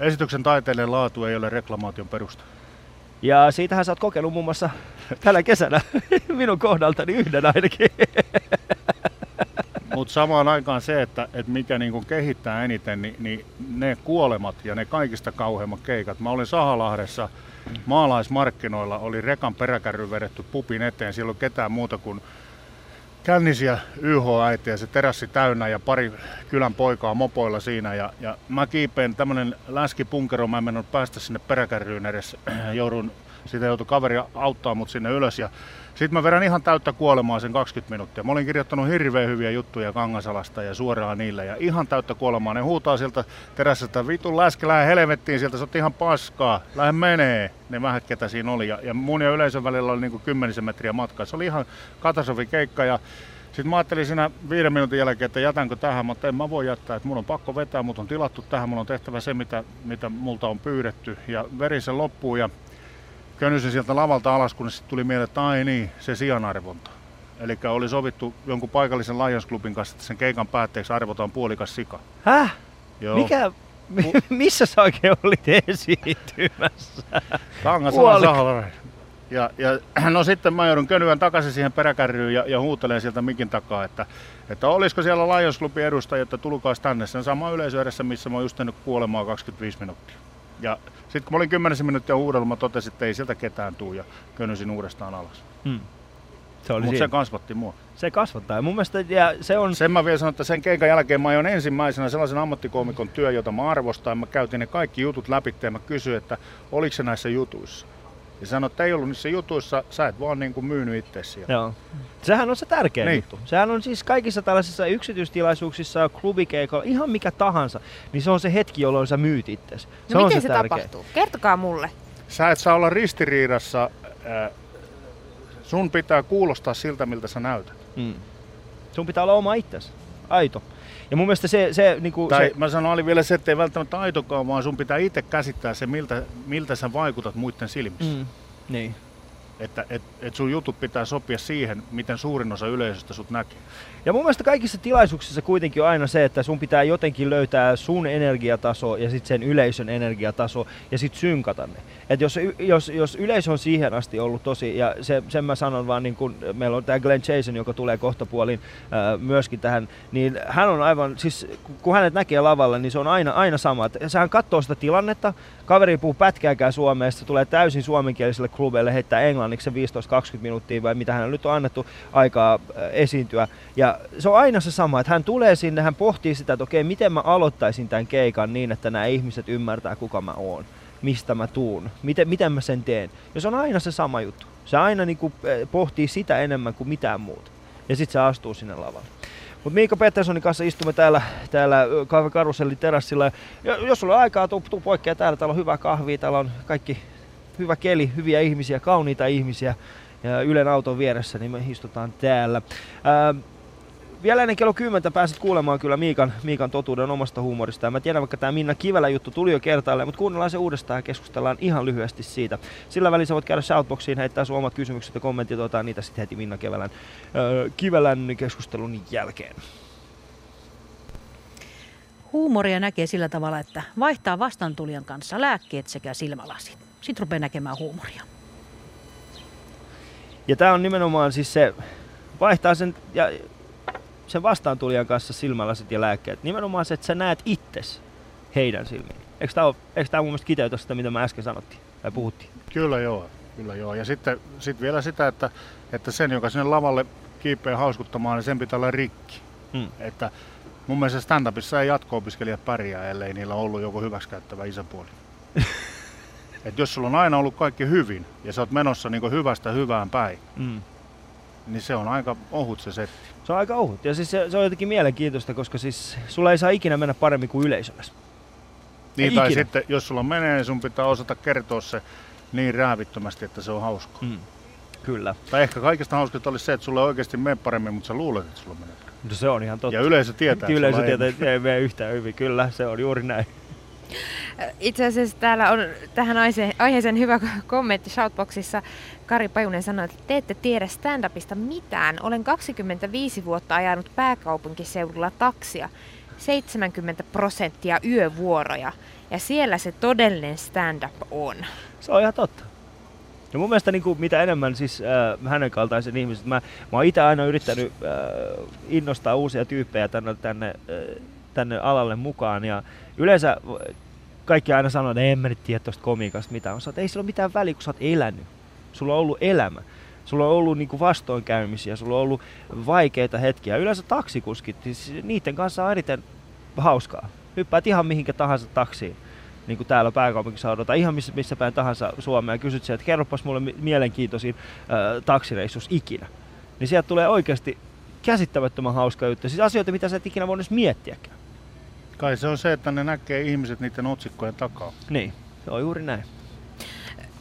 Esityksen taiteellinen laatu ei ole reklamaation perusta. Ja siitähän sä oot kokeillut muun muassa tällä kesänä minun kohdaltani yhden ainakin. Mutta samaan aikaan se, että, että mikä niinku kehittää eniten, niin, niin ne kuolemat ja ne kaikista kauheimmat keikat. Mä olin Sahalahdessa maalaismarkkinoilla, oli rekan peräkärry vedetty pupin eteen. Siellä ketään muuta kuin kännisiä YH-äitiä, se terassi täynnä ja pari kylän poikaa mopoilla siinä. Ja, ja mä kiipeen tämmönen läskipunkero, mä en mennyt päästä sinne peräkärryyn edes. Joudun, siitä joutui kaveri auttaa mut sinne ylös ja sitten mä verran ihan täyttä kuolemaa sen 20 minuuttia. Mä olin kirjoittanut hirveän hyviä juttuja Kangasalasta ja suoraan niille ja ihan täyttä kuolemaa. Ne huutaa sieltä terässä, vitun läski, lähde helvettiin sieltä, se on ihan paskaa, lähde menee. Ne vähät, ketä siinä oli. Ja, ja mun ja yleisön välillä oli niin kymmenisen metriä matkaa. Se oli ihan katastrofi keikka ja sitten mä ajattelin siinä viiden minuutin jälkeen, että jätänkö tähän, mutta en mä voi jättää, että mun on pakko vetää, mut on tilattu tähän, mun on tehtävä se, mitä, mitä multa on pyydetty. Ja verisen loppuu ja könnysin sieltä lavalta alas, kun sitten tuli mieleen, että ai niin, se sijanarvonta. Eli oli sovittu jonkun paikallisen Lions Clubin kanssa, että sen keikan päätteeksi arvotaan puolikas sika. Häh? Joo. Mikä, missä sä oikein olit esiintymässä? Kangasalan ja, ja no sitten mä joudun könyvän takaisin siihen peräkärryyn ja, ja huutelen sieltä mikin takaa, että, että olisiko siellä Lions Clubin edustaja, että tulkaas tänne sen sama yleisö edessä, missä mä oon just tehnyt kuolemaa 25 minuuttia. Ja sitten kun mä olin 10 minuuttia huudella, mä totesin, että ei sieltä ketään tuu ja könnysin uudestaan alas. Hmm. Se Mutta se kasvatti mua. Se kasvattaa. Ja mun mielestä, ja se on... Sen mä vielä sanon, että sen keikan jälkeen mä ajoin ensimmäisenä sellaisen ammattikoomikon työ, jota mä arvostan. Mä käytin ne kaikki jutut läpi ja mä kysyin, että oliko se näissä jutuissa. Ja sanoi, että ei ollut niissä jutuissa, sä et vaan niin kuin myynyt itse Joo. Sehän on se tärkeä niin. juttu. Sehän on siis kaikissa tällaisissa yksityistilaisuuksissa, klubikeikoilla, ihan mikä tahansa, niin se on se hetki, jolloin sä myyt itsesi. Se no on miten se, se tapahtuu? Kertokaa mulle. Sä et saa olla ristiriidassa. Äh, sun pitää kuulostaa siltä, miltä sä näytät. Mm. Sun pitää olla oma itsesi. Aito. Ja mun mielestä se... se, niin kuin tai se... mä sanon oli vielä se, että ei välttämättä aitokaan, vaan sun pitää itse käsittää se, miltä, miltä sä vaikutat muiden silmissä. Mm. Niin. Että et, et sun jutut pitää sopia siihen, miten suurin osa yleisöstä sut näkee. Ja mun mielestä kaikissa tilaisuuksissa kuitenkin on aina se, että sun pitää jotenkin löytää sun energiataso ja sitten sen yleisön energiataso ja sitten synkata ne. Et jos, jos, jos yleisö on siihen asti ollut tosi, ja se, sen mä sanon vaan, niin kun meillä on tämä Glenn Jason, joka tulee kohta puolin ää, myöskin tähän, niin hän on aivan, siis kun hänet näkee lavalla, niin se on aina, aina sama. Et hän katsoo sitä tilannetta, kaveri puhuu pätkääkään suomea, se tulee täysin suomenkieliselle klubeille heittää englanniksi oliko se 15-20 minuuttia vai mitä hän nyt on annettu aikaa äh, esiintyä. Ja se on aina se sama, että hän tulee sinne, hän pohtii sitä, että okei, miten mä aloittaisin tämän keikan niin, että nämä ihmiset ymmärtää, kuka mä oon, mistä mä tuun, miten, miten mä sen teen. Ja se on aina se sama juttu. Se aina niin kuin, äh, pohtii sitä enemmän kuin mitään muuta. Ja sitten se astuu sinne lavalle. Mutta Miika Petterssonin kanssa istumme täällä, täällä Kahve Karusellin terassilla. Ja jos sulla on aikaa, tuu, tuu poikkea täällä. Täällä on hyvä kahvi, täällä on kaikki hyvä keli, hyviä ihmisiä, kauniita ihmisiä. Ja Ylen auton vieressä, niin me istutaan täällä. Ää, vielä ennen kello 10 pääsit kuulemaan kyllä Miikan, Miikan totuuden omasta huumorista. Ja mä tiedän, vaikka tämä Minna Kivelä juttu tuli jo kertaalleen, mutta kuunnellaan se uudestaan ja keskustellaan ihan lyhyesti siitä. Sillä välissä voit käydä Shoutboxiin, heittää sun omat kysymykset ja kommentit, otetaan niitä sitten heti Minna Kivelän, öö, Kivelän keskustelun jälkeen. Huumoria näkee sillä tavalla, että vaihtaa vastantulijan kanssa lääkkeet sekä silmälasit. Sitten rupeaa näkemään huumoria. Ja tämä on nimenomaan siis se, vaihtaa sen, ja sen vastaantulijan kanssa silmälasit ja lääkkeet. Nimenomaan se, että sä näet itses heidän silmiin. Eikö tämä, eikö tämä mun mielestä kiteytä sitä, mitä mä äsken sanottiin tai puhuttiin? Kyllä joo, kyllä joo. Ja sitten sit vielä sitä, että, että sen, joka sinne lavalle kiipeää hauskuttamaan, niin sen pitää olla rikki. Hmm. Että mun mielestä stand-upissa ei jatko-opiskelijat pärjää, ellei niillä ole ollut joku hyväksikäyttävä isäpuoli. Et jos sulla on aina ollut kaikki hyvin ja sä oot menossa niin hyvästä hyvään päin, Mm. niin se on aika ohut se setti. Se on aika ohut. Ja siis se, se on jotenkin mielenkiintoista, koska siis sulla ei saa ikinä mennä paremmin kuin yleisöllä. Niin, Ei tai ikinä. sitten jos sulla menee, niin sun pitää osata kertoa se niin räävittömästi, että se on hauska. Mm. Kyllä. Tai ehkä kaikista hauskinta olisi se, että sulla ei oikeasti mene paremmin, mutta sä luulet, että sulla menee paremmin. No se on ihan totta. Ja yleisö tietää, että Yleisö tietää, että ei mene yhtään hyvin. Kyllä, se on juuri näin. Itse asiassa täällä on tähän aiheeseen hyvä kommentti Shoutboxissa. Kari Pajunen sanoi, että te ette tiedä stand-upista mitään. Olen 25 vuotta ajanut pääkaupunkiseudulla taksia. 70 prosenttia yövuoroja. Ja siellä se todellinen stand-up on. Se on ihan totta. Ja mun mielestä niin kuin, mitä enemmän siis äh, hänen kaltaisen ihmiset, mä, mä oon itse aina yrittänyt äh, innostaa uusia tyyppejä tänne, tänne, äh, tänne alalle mukaan ja yleensä kaikki aina sanoo, että en mä nyt tiedä tosta komiikasta mitään. Mä että ei sillä ole mitään väliä, kun sä oot elänyt. Sulla on ollut elämä. Sulla on ollut niinku vastoinkäymisiä, sulla on ollut vaikeita hetkiä. Yleensä taksikuskit, siis niiden kanssa on eriten hauskaa. Hyppäät ihan mihinkä tahansa taksiin niin kuin täällä pääkaupunkiseudulla tai ihan missä, missä päin tahansa Suomea ja kysyt sieltä, että kerropas mulle mi- mielenkiintoisin äh, taksireissus ikinä. Niin sieltä tulee oikeasti käsittämättömän hauska juttu. Siis asioita, mitä sä et ikinä voinut edes miettiäkään. Kai se on se, että ne näkee ihmiset niiden otsikkojen takaa. Niin, se on juuri näin.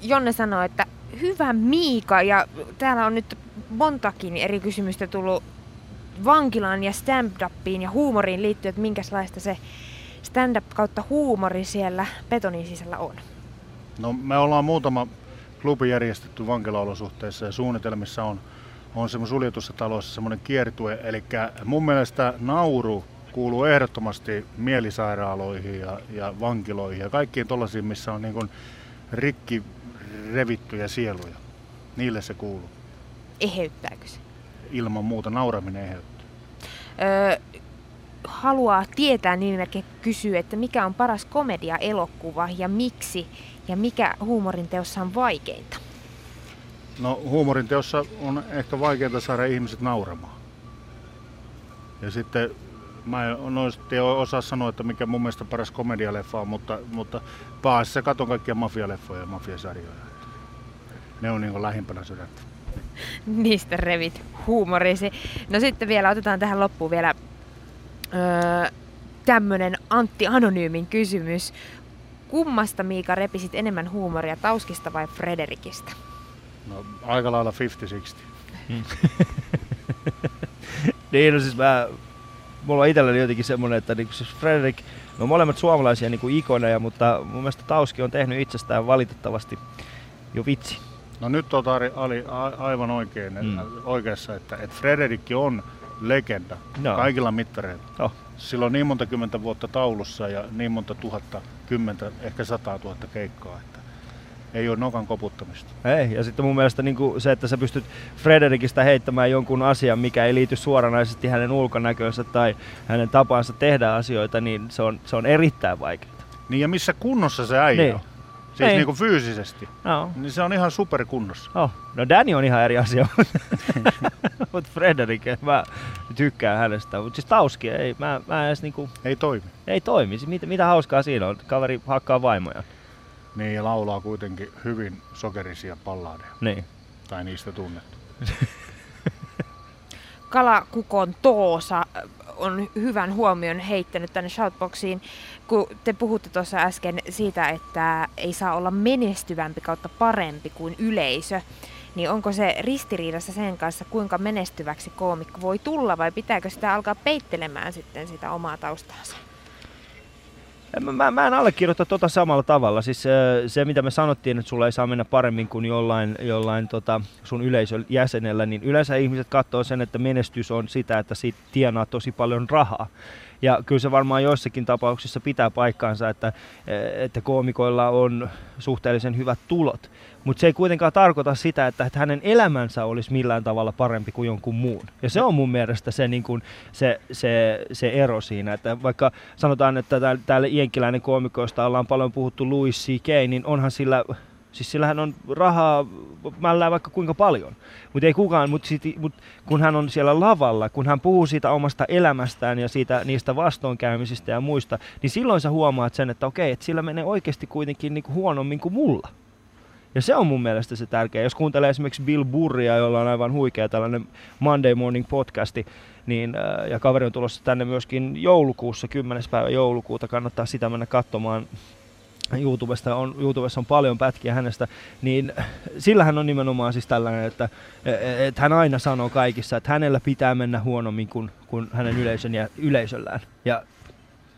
Jonne sanoi, että hyvä Miika, ja täällä on nyt montakin eri kysymystä tullut vankilaan ja stand-upiin ja huumoriin liittyen, että minkälaista se stand-up kautta huumori siellä betonin sisällä on. No me ollaan muutama klubi järjestetty vankilaolosuhteissa ja suunnitelmissa on, on semmoinen suljetussa talossa semmoinen kiertue. Eli mun mielestä nauru kuuluu ehdottomasti mielisairaaloihin ja, ja vankiloihin ja kaikkiin tollaisiin, missä on niin rikki revittyjä sieluja. Niille se kuuluu. Eheyttääkö se? Ilman muuta nauraminen eheyttää. Öö, haluaa tietää nimimerkki kysyy, että mikä on paras komedia-elokuva ja miksi ja mikä huumorin teossa on vaikeinta. No huumorin teossa on ehkä vaikeaa saada ihmiset nauramaan. Ja sitten mä en noista osaa sanoa, että mikä mun mielestä paras komedialeffa on, mutta, mutta pääasiassa katon kaikkia mafialeffoja ja mafiasarjoja. Ne on niin lähimpänä sydäntä. Niistä revit huumorisi. No sitten vielä otetaan tähän loppuun vielä öö, tämmönen Antti Anonyymin kysymys. Kummasta Miika repisit enemmän huumoria, Tauskista vai Frederikistä? No, aika lailla 50-60. Niin, no siis mä, mulla on itselläni jotenkin semmonen, että niinku siis Fredrik, me on molemmat suomalaisia niinku ikoneja, mutta mun mielestä Tauski on tehnyt itsestään valitettavasti jo vitsi. No nyt on Ari, Ali, a, aivan oikein, Mm. mm. oikeassa, että, että Frederikki on legenda Joo. kaikilla mittareilla. Oh. Sillä on niin monta kymmentä vuotta taulussa ja niin monta tuhatta, kymmentä, ehkä sataa tuhatta keikkaa, että ei ole nokan koputtamista. Ei, ja sitten mun mielestä niin se, että sä pystyt Frederikistä heittämään jonkun asian, mikä ei liity suoranaisesti hänen ulkonäköönsä tai hänen tapaansa tehdä asioita, niin se on, se on erittäin vaikeaa. Niin ja missä kunnossa se äijä Niin. on? Siis niin kuin fyysisesti, No. niin se on ihan superkunnossa. Oh. No Danny on ihan eri asia. Mutta Frederik, mä tykkään hänestä. Mutta siis Tauski, ei, mä, mä edes niinku, Ei toimi. ei toimi. Siis Mitä, mitä hauskaa siinä on? Kaveri hakkaa vaimoja. Niin, ja laulaa kuitenkin hyvin sokerisia balladeja, Niin. tai niistä tunnettu. Kalakukon Toosa on hyvän huomion heittänyt tänne shoutboxiin, kun te puhutte tuossa äsken siitä, että ei saa olla menestyvämpi kautta parempi kuin yleisö. Niin onko se ristiriidassa sen kanssa, kuinka menestyväksi koomikko voi tulla vai pitääkö sitä alkaa peittelemään sitten sitä omaa taustaansa? Mä, mä, mä en allekirjoita tota samalla tavalla. Siis se, mitä me sanottiin, että sulla ei saa mennä paremmin kuin jollain, jollain tota, sun yleisön jäsenellä, niin yleensä ihmiset katsoo sen, että menestys on sitä, että siitä tienaa tosi paljon rahaa. Ja kyllä se varmaan joissakin tapauksissa pitää paikkaansa, että, että koomikoilla on suhteellisen hyvät tulot. Mutta se ei kuitenkaan tarkoita sitä, että, hänen elämänsä olisi millään tavalla parempi kuin jonkun muun. Ja se on mun mielestä se, niin kuin, se, se, se ero siinä, että vaikka sanotaan, että täällä, jenkkiläinen koomikoista ollaan paljon puhuttu Louis C.K., niin onhan sillä, siis sillähän on rahaa mällää vaikka kuinka paljon. Mutta ei kukaan, mutta mut, kun hän on siellä lavalla, kun hän puhuu siitä omasta elämästään ja siitä, niistä vastoinkäymisistä ja muista, niin silloin sä huomaat sen, että okei, että sillä menee oikeasti kuitenkin niinku huonommin kuin mulla. Ja se on mun mielestä se tärkeä. Jos kuuntelee esimerkiksi Bill Burria, jolla on aivan huikea tällainen Monday Morning podcasti, niin, äh, ja kaveri on tulossa tänne myöskin joulukuussa, 10. päivä joulukuuta, kannattaa sitä mennä katsomaan. YouTubesta on, YouTubessa on paljon pätkiä hänestä, niin sillähän on nimenomaan siis tällainen, että, että hän aina sanoo kaikissa, että hänellä pitää mennä huonommin kuin, kuin hänen yleisön ja yleisöllään. Ja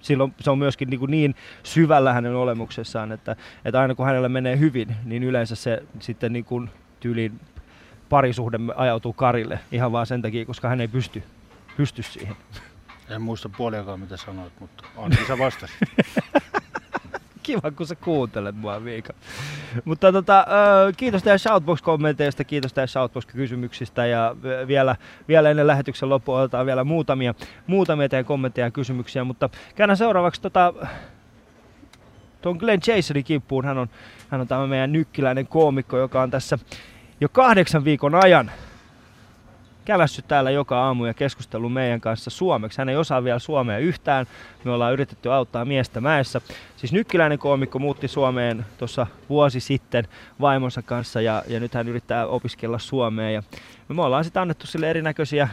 silloin se on myöskin niin, kuin niin syvällä hänen olemuksessaan, että, että aina kun hänellä menee hyvin, niin yleensä se sitten niin kuin tyyliin parisuhde ajautuu karille ihan vaan sen takia, koska hän ei pysty, pysty siihen. En muista puoliakaan mitä sanoit, mutta ainakin sä vastasit. Kiva, kun sä kuuntelet mua, Miika. Mutta tota, kiitos teidän Shoutbox-kommenteista, kiitos teidän Shoutbox-kysymyksistä ja vielä, vielä ennen lähetyksen loppua otetaan vielä muutamia, muutamia teidän kommentteja ja kysymyksiä, mutta käydään seuraavaksi tota, tuon Glenn Chaserin kimppuun. Hän on, hän on tämä meidän nykkiläinen koomikko, joka on tässä jo kahdeksan viikon ajan kävässyt täällä joka aamu ja keskustellut meidän kanssa suomeksi. Hän ei osaa vielä suomea yhtään. Me ollaan yritetty auttaa miestä mäessä. Siis nykkiläinen koomikko muutti Suomeen tuossa vuosi sitten vaimonsa kanssa ja, ja nyt hän yrittää opiskella suomea. Ja me ollaan sitten annettu sille erinäköisiä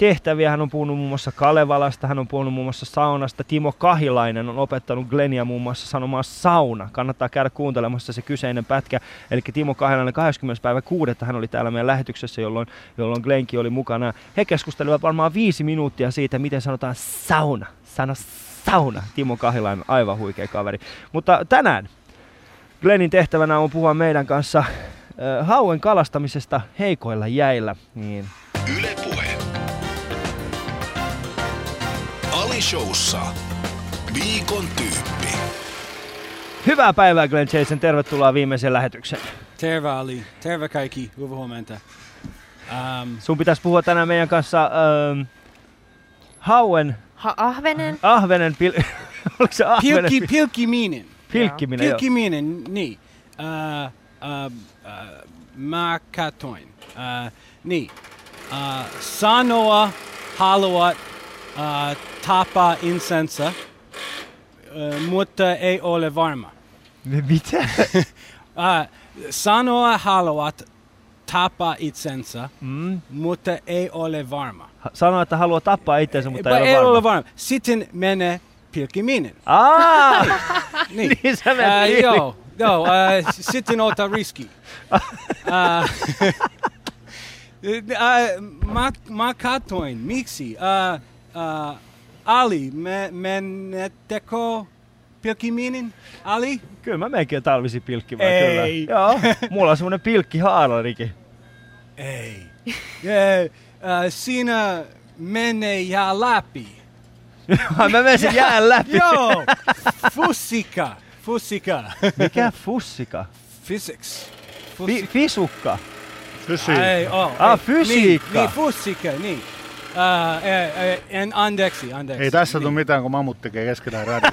tehtäviä. Hän on puhunut muun muassa Kalevalasta, hän on puhunut muun muassa saunasta. Timo Kahilainen on opettanut Glenia muun muassa sanomaan sauna. Kannattaa käydä kuuntelemassa se kyseinen pätkä. Eli Timo Kahilainen 20. päivä 6. hän oli täällä meidän lähetyksessä, jolloin, jolloin Glenki oli mukana. He keskustelivat varmaan viisi minuuttia siitä, miten sanotaan sauna. Sano sauna. Timo Kahilainen, aivan huikea kaveri. Mutta tänään Glennin tehtävänä on puhua meidän kanssa hauen kalastamisesta heikoilla jäillä. Niin Yle Puhe. Showssa. Viikon tyyppi. Hyvää päivää Glenn Jason, tervetuloa viimeiseen lähetykseen. Terve Ali, terve kaikki, hyvää huomenta. Um, Sun pitäisi puhua tänään meidän kanssa ähm, hauen, Ha- ahvenen? ahvenen, pil... oliko se ahvenen? pilkki, pilkkiminen. Pilkkiminen, joo. Pilkkiminen, niin. Uh, uh, uh, mä katoin. Uh, niin. Uh, sanoa haluat uh, tapaa insensa, uh, mutta ei ole varma. Mitä? Uh, sanoa haluat tapaa itsensä, Mm. mutta ei ole varma. Ha- Sano, että haluaa tappaa itsensä, mutta Ei, ei, ole varma. varma. Sitten menee pilkkiminen. Aa! Niin. niin sä Ää, yli. joo, joo äh, s- sitten ota riski. Ää, ää, mä, mä katoin, miksi? Ää, ää, Ali, me, menettekö pilkkiminen? Ali? Kyllä mä menenkin talvisi pilkkimään, Ei. kyllä. Joo, mulla on semmonen pilkkihaalarikin. Ei. Yeah, ää, siinä menee ja läpi. mä menen sen jään läpi. Joo, fusika, fusika. Mikä fussika? Physics. Fi- fisukka. Fysi. Ei, oh, Ah, ei, fysiikka. Niin, niin fusika, niin. Uh, uh, en anteeksi, anteeksi. Ei tässä Niin. tule mitään, kun Mammut tekee keskellä radio.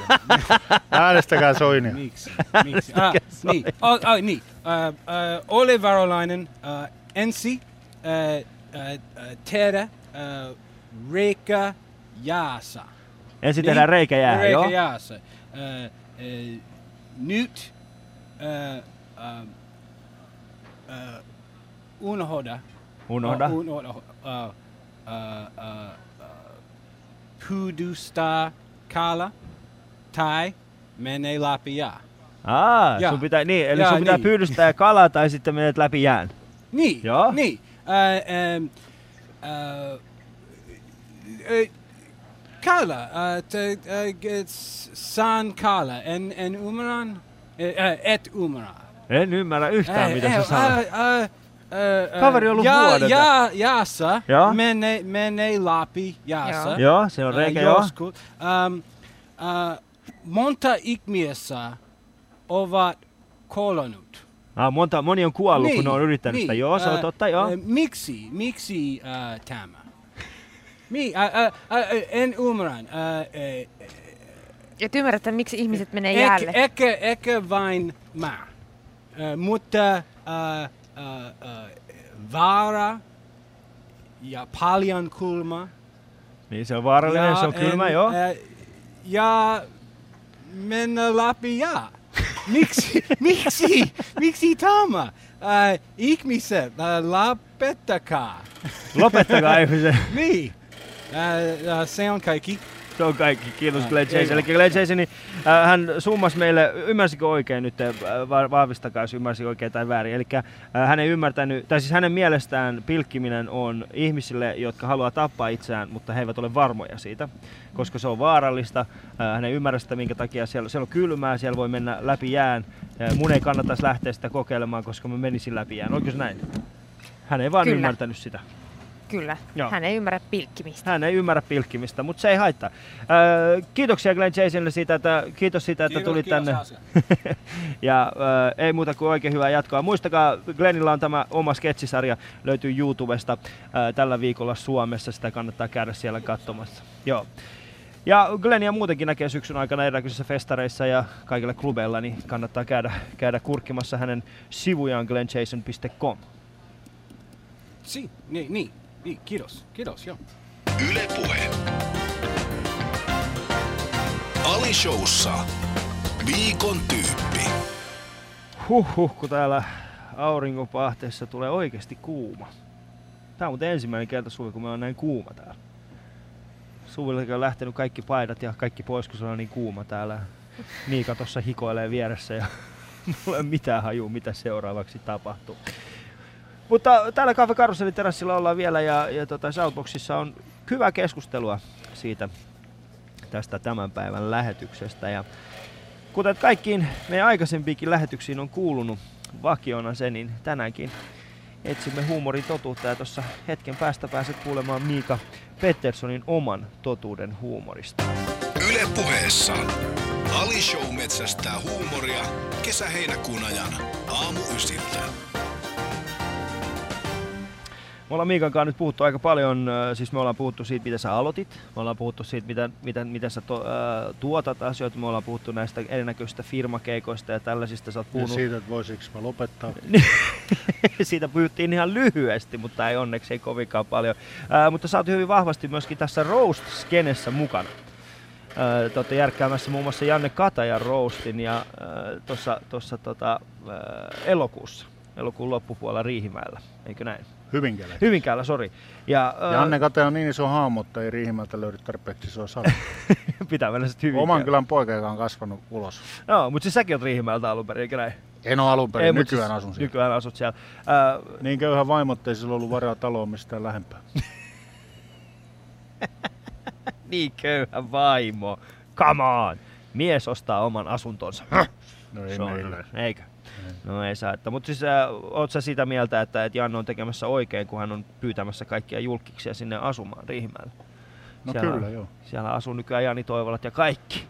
Äänestäkää Soinia. Miksi? Miksi? Ah, niin. Oh, oh, niin. Uh, uh, ole varovainen. Uh, ensi uh, uh, tehdä uh, reikä jaassa. Ensin Niin. tehdään reikä jää, reikä joo? jaassa. Uh, uh, nyt uh, uh, uh, unohda. Unohda. Uh, unohda. Uh, uh, uh, uh, puhdustaa kala tai menee läpi jää. Aa, Jaa. sun pitää, niin, eli Jaa, sun pitää niin. pyydystää kalaa tai sitten menet läpi jään. Niin, Joo. niin. Uh, um, uh, uh, kala, uh, te, uh, s- saan kala, en, en ymmärrän, uh, et ymmärrä. En ymmärrä yhtään, Eh, mitä eh, sä sanot. uh, uh, uh, Kaveri on ollut ja, vuodelta. ja, jaassa, Joo. menee mene läpi jaassa. Joo. Joo, se on reikä, uh, joo. joskus. Um, uh, monta ihmistä ovat kolonut. Ah, monta, moni on kuollut, kun ne on yrittänyt sitä. Joo, se on Ää, totta, joo. ää, miksi, miksi uh, tämä? Mi, uh, uh, uh, en ymmärrän. Uh, uh, Et ymmärrä, että miksi ihmiset menee jäälle. ehkä, ehkä, vain mä. Uh, mutta uh, vaara ja paljon kulma. Niin se on vaarallinen, se on kylmä, en, joo. ää, ja mennä läpi ja. Miksi, miksi, miksi tämä? Äh, ihmiset, äh, lopettakaa. Lopettakaa ihmisen. Niin. Äh, äh, se on kaikki. Se on kaikki. Kiitos Glenn Jason. Eli Glenn Jason, niin, äh, hän summasi meille, ymmärsikö oikein nyt, äh, va- vahvistakaa jos ymmärsikö oikein tai väärin. Eli äh, hän ei ymmärtänyt, tai siis hänen mielestään pilkkiminen on ihmisille, jotka haluaa tappaa itseään, mutta he eivät ole varmoja siitä, koska se on vaarallista. Äh, hän ei ymmärrä sitä, minkä takia siellä, siellä on kylmää, siellä voi mennä läpi jään. Äh, mun ei kannattaisi lähteä sitä kokeilemaan, koska mä menisin läpi jään. Oliko se näin? Hän ei vaan Kyllä. ymmärtänyt sitä. Kyllä. Joo. Hän ei ymmärrä pilkkimistä. Hän ei ymmärrä pilkkimistä, mutta se ei haittaa. Öö, kiitoksia Glenn Jasonille siitä, että, kiitos siitä, että Kiitos, tulit kiitos, tänne. Asia. ja öö, ei muuta kuin oikein hyvää jatkoa. Muistakaa, Glennillä on tämä oma sketsisarja, löytyy YouTubesta öö, tällä viikolla Suomessa. Sitä kannattaa käydä siellä katsomassa. Joo. Ja Glennia muutenkin näkee syksyn aikana erinäköisissä festareissa ja kaikilla klubeilla, niin kannattaa käydä, käydä kurkkimassa hänen sivujaan glennjason.com. Si, niin, niin, kiitos, kiitos, joo. Yle Puhe. Ali Showssa. Viikon tyyppi. Huhhuh, kun täällä aurinkopahteessa tulee oikeasti kuuma. Tää on muuten ensimmäinen kerta sulle, kun me on näin kuuma täällä. Suvillekin on lähtenyt kaikki paidat ja kaikki pois, kun se on niin kuuma täällä. Miika tossa hikoilee vieressä ja mulla ei ole mitään hajua, mitä seuraavaksi tapahtuu. Mutta täällä Cafe Carousel terassilla ollaan vielä ja, ja tota Shoutboxissa on hyvää keskustelua siitä tästä tämän päivän lähetyksestä. Ja Kuten kaikkiin meidän aikaisempiinkin lähetyksiin on kuulunut vakiona se, niin tänäänkin etsimme huumorin totuutta ja tuossa hetken päästä pääset kuulemaan Miika Petterssonin oman totuuden huumorista. Yle Puheessa. Ali Show metsästää huumoria kesä-heinäkuun ajan. Aamu ysiltä. Me ollaan Miikan kanssa nyt puhuttu aika paljon, äh, siis me ollaan puhuttu siitä, miten sä aloitit, me ollaan puhuttu siitä, mitä, mitä, miten sä to, äh, tuotat asioita, me ollaan puhuttu näistä erinäköisistä firmakeikoista ja tällaisista, sä oot Ja puhunut siitä, että voisiko mä lopettaa. siitä puhuttiin ihan lyhyesti, mutta ei onneksi ei kovinkaan paljon. Ää, mutta sä oot hyvin vahvasti myöskin tässä roast-skenessä mukana. Ää, te olette järkkäämässä muun muassa Janne Katajan roastin ja tuossa tossa, tota, ää, elokuussa, elokuun loppupuolella Riihimäellä, eikö näin? Hyvinkäällä. Hyvinkäällä, sori. Ja, ää, Janne Kate on niin iso hahmo, että ei Riihimältä löydy tarpeeksi isoa sali. pitää mennä sitten Hyvinkäällä. Oman kylän poika, joka on kasvanut ulos. Joo, mutta siis säkin oot Riihimäeltä alun perin, eikö näin? En ole alun perin, mut nykyään siis asun siellä. Nykyään asut siellä. Ää, Niin köyhä vaimo, ettei sillä ollut varaa taloa mistään lähempää. niin köyhä vaimo. Come on! Mies ostaa oman asuntonsa. No ei meillä. Eikö? No ei saa. Että, mutta siis äh, oot sä sitä mieltä, että, että Janne on tekemässä oikein, kun hän on pyytämässä kaikkia julkiksia sinne asumaan Riihimäelle? No Siellä- kyllä, joo. Siellä asuu nykyään Jani Toivolat ja kaikki.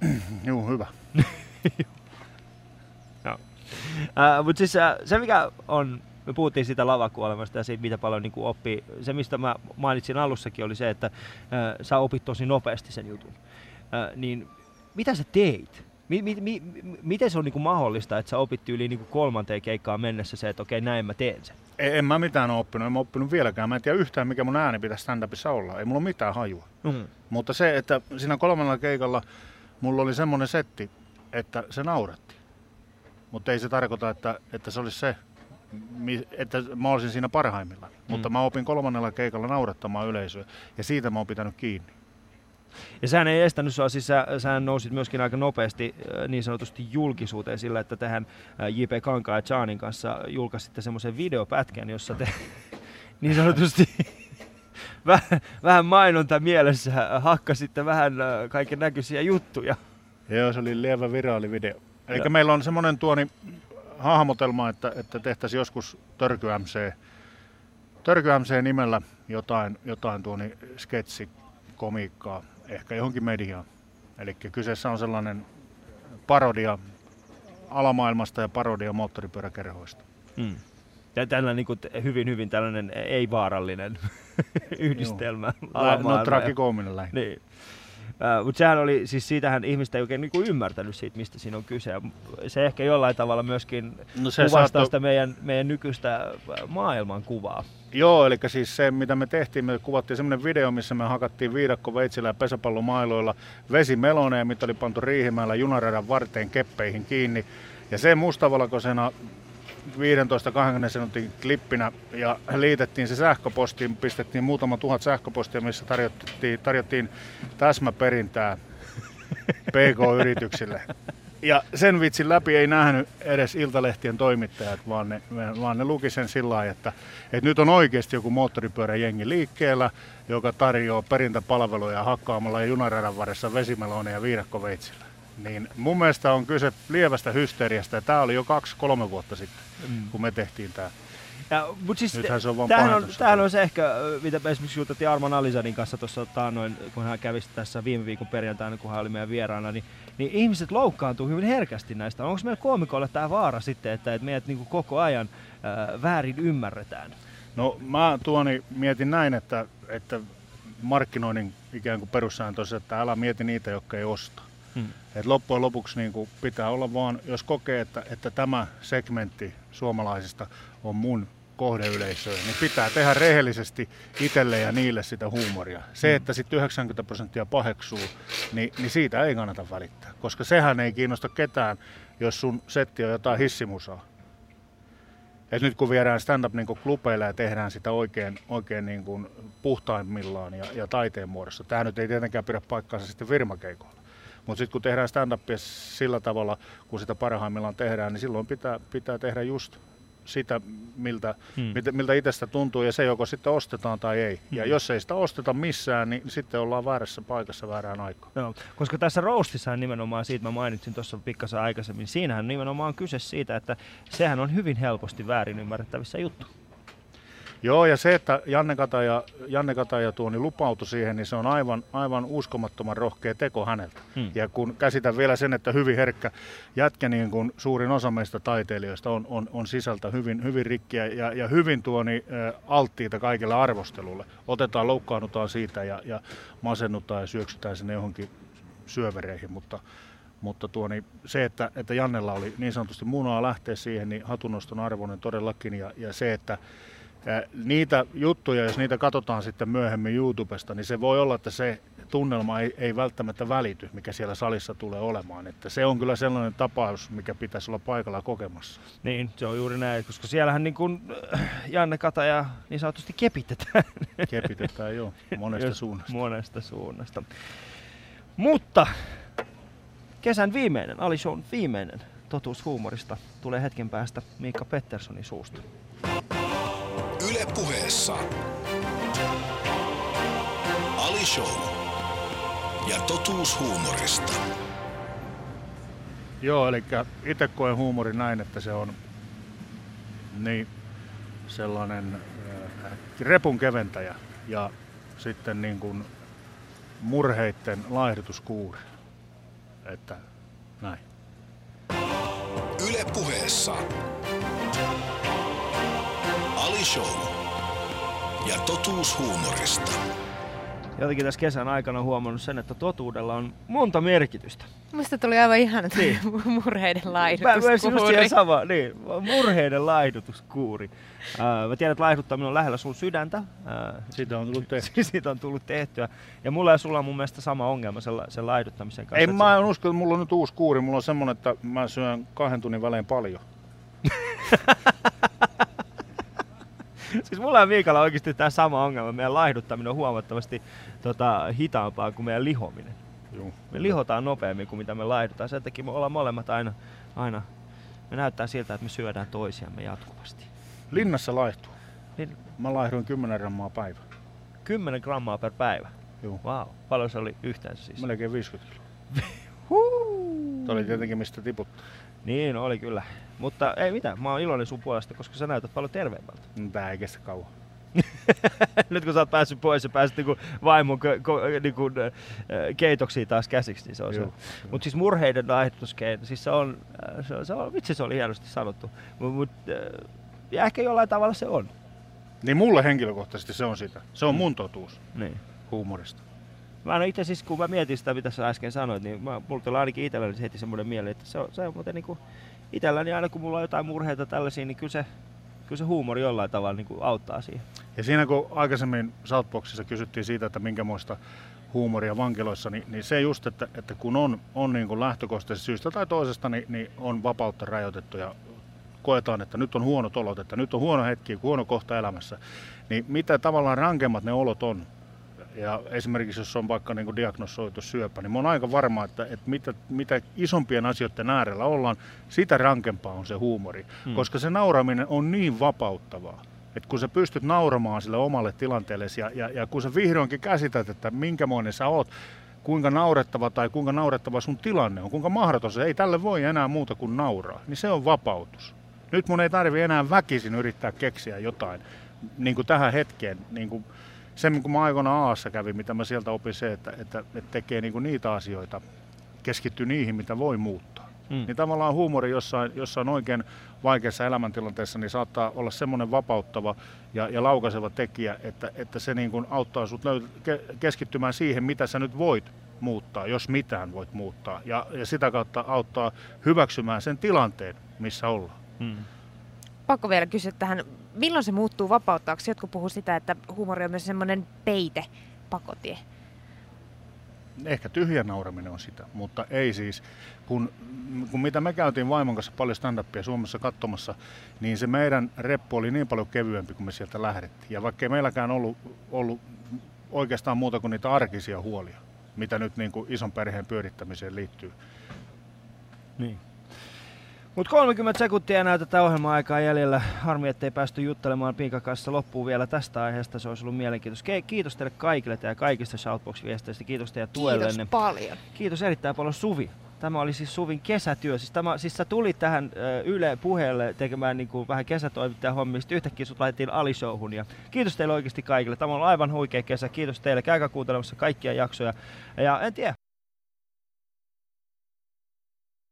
Juu, hyvä. Äh, mutta siis äh, se mikä on me puhuttiin siitä lavakuolemasta ja siitä, mitä paljon niin oppii. Se, mistä mä mainitsin alussakin, oli se, että äh, sä opit tosi nopeasti sen jutun. Äh, niin mitä sä teit? Mi- mi- mi- miten se on niin kuin mahdollista, että sä opit yli niin kuin kolmanteen keikkaan mennessä se, että okei, näin mä teen sen? En, en mä mitään ole oppinut, en mä oppinut vieläkään. Mä en tiedä yhtään, mikä mun ääni pitäisi stand-upissa olla. Ei mulla ole mitään hajua. Mm. Mutta se, että siinä kolmannella keikalla mulla oli semmoinen setti, että se nauratti. Mutta ei se tarkoita, että, että se olisi se, että mä olisin siinä parhaimmillaan. Mm. Mutta mä opin kolmannella keikalla naurattamaan yleisöä ja siitä mä oon pitänyt kiinni. Ja sehän ei estänyt sua, siis sä, sähän nousit myöskin aika nopeasti äh, niin sanotusti julkisuuteen sillä, että tähän äh, J.P. Kankaa ja Jaanin kanssa julkaisitte semmoisen videopätkän, jossa te niin sanotusti vähän, vähän mainonta mielessä hakkasitte vähän äh, kaiken näköisiä juttuja. Joo, se oli lievä viraalivideo. Eli Joo. meillä on semmoinen tuoni hahmotelma, että, että tehtäisiin joskus Törky MC, Törky MC nimellä jotain, jotain tuoni sketsikomiikkaa, ehkä johonkin mediaan. Eli kyseessä on sellainen parodia alamaailmasta ja parodia moottoripyöräkerhoista. Mm. Ja tällainen niin kuin, hyvin, hyvin tällainen ei-vaarallinen yhdistelmä. Lä- No tragikoominen lähinnä. Niin. Uh, Mutta sehän oli, siis siitähän ihmistä ei oikein niinku ymmärtänyt siitä, mistä siinä on kyse. Ja Se ehkä jollain tavalla myöskin No se kuvastaa saattoi- sitä meidän, meidän nykyistä äh, maailmankuvaa. Joo, eli siis se, mitä me tehtiin, me kuvattiin semmoinen video, missä me hakattiin viidakko veitsillä ja pesäpallomailoilla vesimeloneen, mitä oli pantu riihimäellä junaradan varteen keppeihin kiinni. Ja se mustavalkoisena 15-20 sekuntin klippinä ja liitettiin se sähköpostiin, pistettiin muutama tuhat sähköpostia, missä tarjottiin, tarjottiin täsmäperintää PK-yrityksille. Ja sen vitsin läpi ei nähnyt edes Iltalehtien toimittajat, vaan ne, vaan ne luki sen sillä lailla, että, että nyt on oikeasti joku moottoripyöräjengi liikkeellä, joka tarjoaa perintäpalveluja hakkaamalla junaradan varressa vesimeloneja ja viidakkoveitsillä. Niin mun mielestä on kyse lievästä hysteriasta ja tämä oli jo kaksi-kolme vuotta sitten, mm. kun me tehtiin tämä. Ja, mut siis Nythän se on vaan tämähän, on, tämähän on se ehkä, mitä me esimerkiksi juteltiin Arman Alisanin kanssa tuossa taannoin, kun hän kävi tässä viime viikon perjantaina, kun hän oli meidän vieraana, niin, niin ihmiset loukkaantuu hyvin herkästi näistä. Onko meillä koomikoilla tämä vaara sitten, että, että meidät niinku koko ajan äh, väärin ymmärretään? No mä tuoni mietin näin, että, että markkinoinnin ikään kuin perussääntö on se, että älä mieti niitä, jotka ei osta. Hmm. Et loppujen lopuksi niin kuin pitää olla vaan, jos kokee, että, että tämä segmentti suomalaisista on mun kohdeyleisöä, niin pitää tehdä rehellisesti itselle ja niille sitä huumoria. Se, että sitten 90 prosenttia paheksuu, niin, niin siitä ei kannata välittää, koska sehän ei kiinnosta ketään, jos sun setti on jotain hissimusaa. Et nyt kun viedään stand-up niin klubeille ja tehdään sitä oikein, oikein niin kuin puhtaimmillaan ja, ja taiteen muodossa. Tämä nyt ei tietenkään pidä paikkaansa sitten firmakeikoilla. Mutta sitten kun tehdään stand-upia sillä tavalla, kun sitä parhaimmillaan tehdään, niin silloin pitää, pitää tehdä just sitä, miltä, Hmm. miltä, itsestä tuntuu, ja se joko sitten ostetaan tai ei. Ja Hmm. jos ei sitä osteta missään, niin sitten ollaan väärässä paikassa väärään aikaan. Joo, koska tässä roastissa nimenomaan siitä mä mainitsin tuossa pikkasen aikaisemmin, siinähän nimenomaan on kyse siitä, että sehän on hyvin helposti väärin ymmärrettävissä juttu. Joo, ja se, että Janne Kataja, Janne Kataja tuo, niin lupautui siihen, niin se on aivan, aivan uskomattoman rohkea teko häneltä. Hmm. Ja kun käsitän vielä sen, että hyvin herkkä jätkä, niin kuin suurin osa meistä taiteilijoista on, on, on sisältä hyvin, hyvin rikkiä ja, ja hyvin tuoni ä, alttiita kaikille arvostelulle. Otetaan, loukkaannutaan siitä ja, ja masennutaan ja syöksytään sinne johonkin syövereihin, mutta, mutta tuo, niin se, että, että Jannella oli niin sanotusti munaa lähteä siihen, niin hatunnoston arvoinen todellakin. Ja, ja se, että ää, niitä juttuja, jos niitä katsotaan sitten myöhemmin YouTubesta, niin se voi olla, että se tunnelma ei, ei välttämättä välity, mikä siellä salissa tulee olemaan. Että se on kyllä sellainen tapaus, mikä pitäisi olla paikalla kokemassa. Niin, se on juuri näin, koska siellähän niin kuin Janne Kataja niin sanotusti kepitetään. Kepitetään jo monesta suunnasta. Monesta suunnasta. Mutta kesän viimeinen, Ali Shown viimeinen totuus huumorista tulee hetken päästä Miikka Petterssonin suusta. Yle puheessa. Ali Show. Ja totuus huumorista. Joo, eli itse koen huumorin näin, että se on niin sellainen äh, repun keventäjä ja sitten niin kuin murheitten laihdutuskuuri. Että näin. Yle puheessa. Ali Show. Ja totuus huumorista. Jotenkin tässä kesän aikana huomannut sen, että totuudella on monta merkitystä. Musta tuli aivan ihana Niin. murheiden Mä laihdutuskuuri. siihen sama, niin, murheiden laihdutuskuuri. Ää, mä tiedän, että laihduttaminen on lähellä sun sydäntä. Ää, Siitä on tullut tehty. siitä on tullut tehtyä. Ja mulla ja sulla on mun mielestä sama ongelma sen, la- sen laihduttamisen kanssa. Ei että mä en usko, että mulla on nyt uusi kuuri. Mulla on semmonen, että mä syön kahden tunnin välein paljon. Siis mulla ja Miikalla on oikeasti tämä sama ongelma. Meidän laihduttaminen on huomattavasti tota, hitaampaa kuin meidän lihominen. Juu. Me lihotaan nopeammin kuin mitä me laihdutaan. Sen takia me ollaan molemmat aina, aina me näyttää siltä, että me syödään toisiamme jatkuvasti. Linnassa laihtuu. Lin- Mä laihduin 10 grammaa päivä. 10 grammaa per päivä. Juu. Wow. Paljon se oli yhteensä siis? Melkein 50 kiloa. Tuo oli tietenkin mistä tiputtaa. Niin oli kyllä. Mutta ei mitään, mä oon iloinen sun puolesta, koska sä näytät paljon terveemmältä. Tää ei kestä kauan. Nyt kun sä oot päässyt pois ja pääsit niinku vaimon ko- ko- niinku, äh, keitoksiin taas käsiksi, niin se on se. Joo. Mutta siis murheiden laihdutuskeino, siis se on, äh, se on, se on, vitsi se oli hienosti sanottu. Mut, mut, äh, ja ehkä jollain tavalla se on. Niin mulle henkilökohtaisesti se on sitä. Se on Mm. mun totuus Niin. huumorista. Mä en itse siis, kun mä mietin sitä, mitä sä äsken sanoit, niin mä, mulla tuli ainakin itselläni heti semmoinen mieli, että se on, se on muuten niinku, itselläni aina kun mulla on jotain murheita tällaisia, niin kyllä se, kyllä se huumori jollain tavalla niinku auttaa siihen. Ja siinä kun aikaisemmin Southboxissa kysyttiin siitä, että minkämoista huumoria vankiloissa, niin, niin se just, että, että kun on, on niin kuin lähtökohtaisesti syystä tai toisesta, niin, niin on vapautta rajoitettu ja koetaan, että nyt on huonot olot, että nyt on huono hetki, huono kohta elämässä, niin mitä tavallaan rankemmat ne olot on, ja esimerkiksi jos on vaikka niin diagnosoitu syöpä, niin mä oon aika varma, että, että mitä, mitä isompien asioiden äärellä ollaan, sitä rankempaa on se huumori. Hmm. Koska se nauraminen on niin vapauttavaa. että kun sä pystyt nauramaan sille omalle tilanteellesi ja, ja, ja kun sä vihdoinkin käsität, että minkämoinen sä oot, kuinka naurettava tai kuinka naurettava sun tilanne on, kuinka mahdoton se, ei tälle voi enää muuta kuin nauraa, niin se on vapautus. Nyt mun ei tarvi enää väkisin yrittää keksiä jotain niin kuin tähän hetkeen. Niin kuin se, kun mä aikoinaan Aassa kävin, mitä mä sieltä opin se, että, että, että tekee niin kuin niitä asioita, keskittyy niihin, mitä voi muuttaa. Mm. Niin tavallaan huumori jossain, jossain oikein vaikeassa elämäntilanteessa niin saattaa olla semmoinen vapauttava ja, ja laukaiseva tekijä, että, että se niin kuin auttaa sut löyt- ke- keskittymään siihen, mitä sä nyt voit muuttaa, jos mitään voit muuttaa. Ja, ja sitä kautta auttaa hyväksymään sen tilanteen, missä ollaan. Mm. Pakko vielä kysyä tähän, milloin se muuttuu vapauttaaksi? Jotkut puhuu sitä, että huumori on myös semmoinen peite, pakotie. Ehkä tyhjä nauraminen on sitä, mutta ei siis. Kun, kun mitä me käytiin vaimon kanssa paljon stand-upia Suomessa katsomassa, niin se meidän reppu oli niin paljon kevyempi, kun me sieltä lähdettiin. Ja vaikka ei meilläkään ollut, ollut oikeastaan muuta kuin niitä arkisia huolia, mitä nyt niin kuin ison perheen pyörittämiseen liittyy. Niin. Mutta 30 sekuntia enää tätä ohjelma-aikaa jäljellä. Harmi, ettei päästy juttelemaan Pinkan kanssa loppuun vielä tästä aiheesta. Se olisi ollut mielenkiintoista. Ke- Kiitos teille kaikille ja kaikista Shoutbox-viesteistä. Kiitos teidän tuellenne. Kiitos paljon. Kiitos erittäin paljon Suvi. Tämä oli siis Suvin kesätyö. Siis, tämä, siis sä tulit tähän ö, Yle puheelle tekemään niin kuin vähän kesätoimittajan hommia, sitten yhtäkkiä sut laitettiin Ali-showhun. Ja kiitos teille oikeasti kaikille. Tämä on aivan huikea kesä. Kiitos teille. Käykää kuuntelemassa kaikkia jaksoja. Ja en tiedä,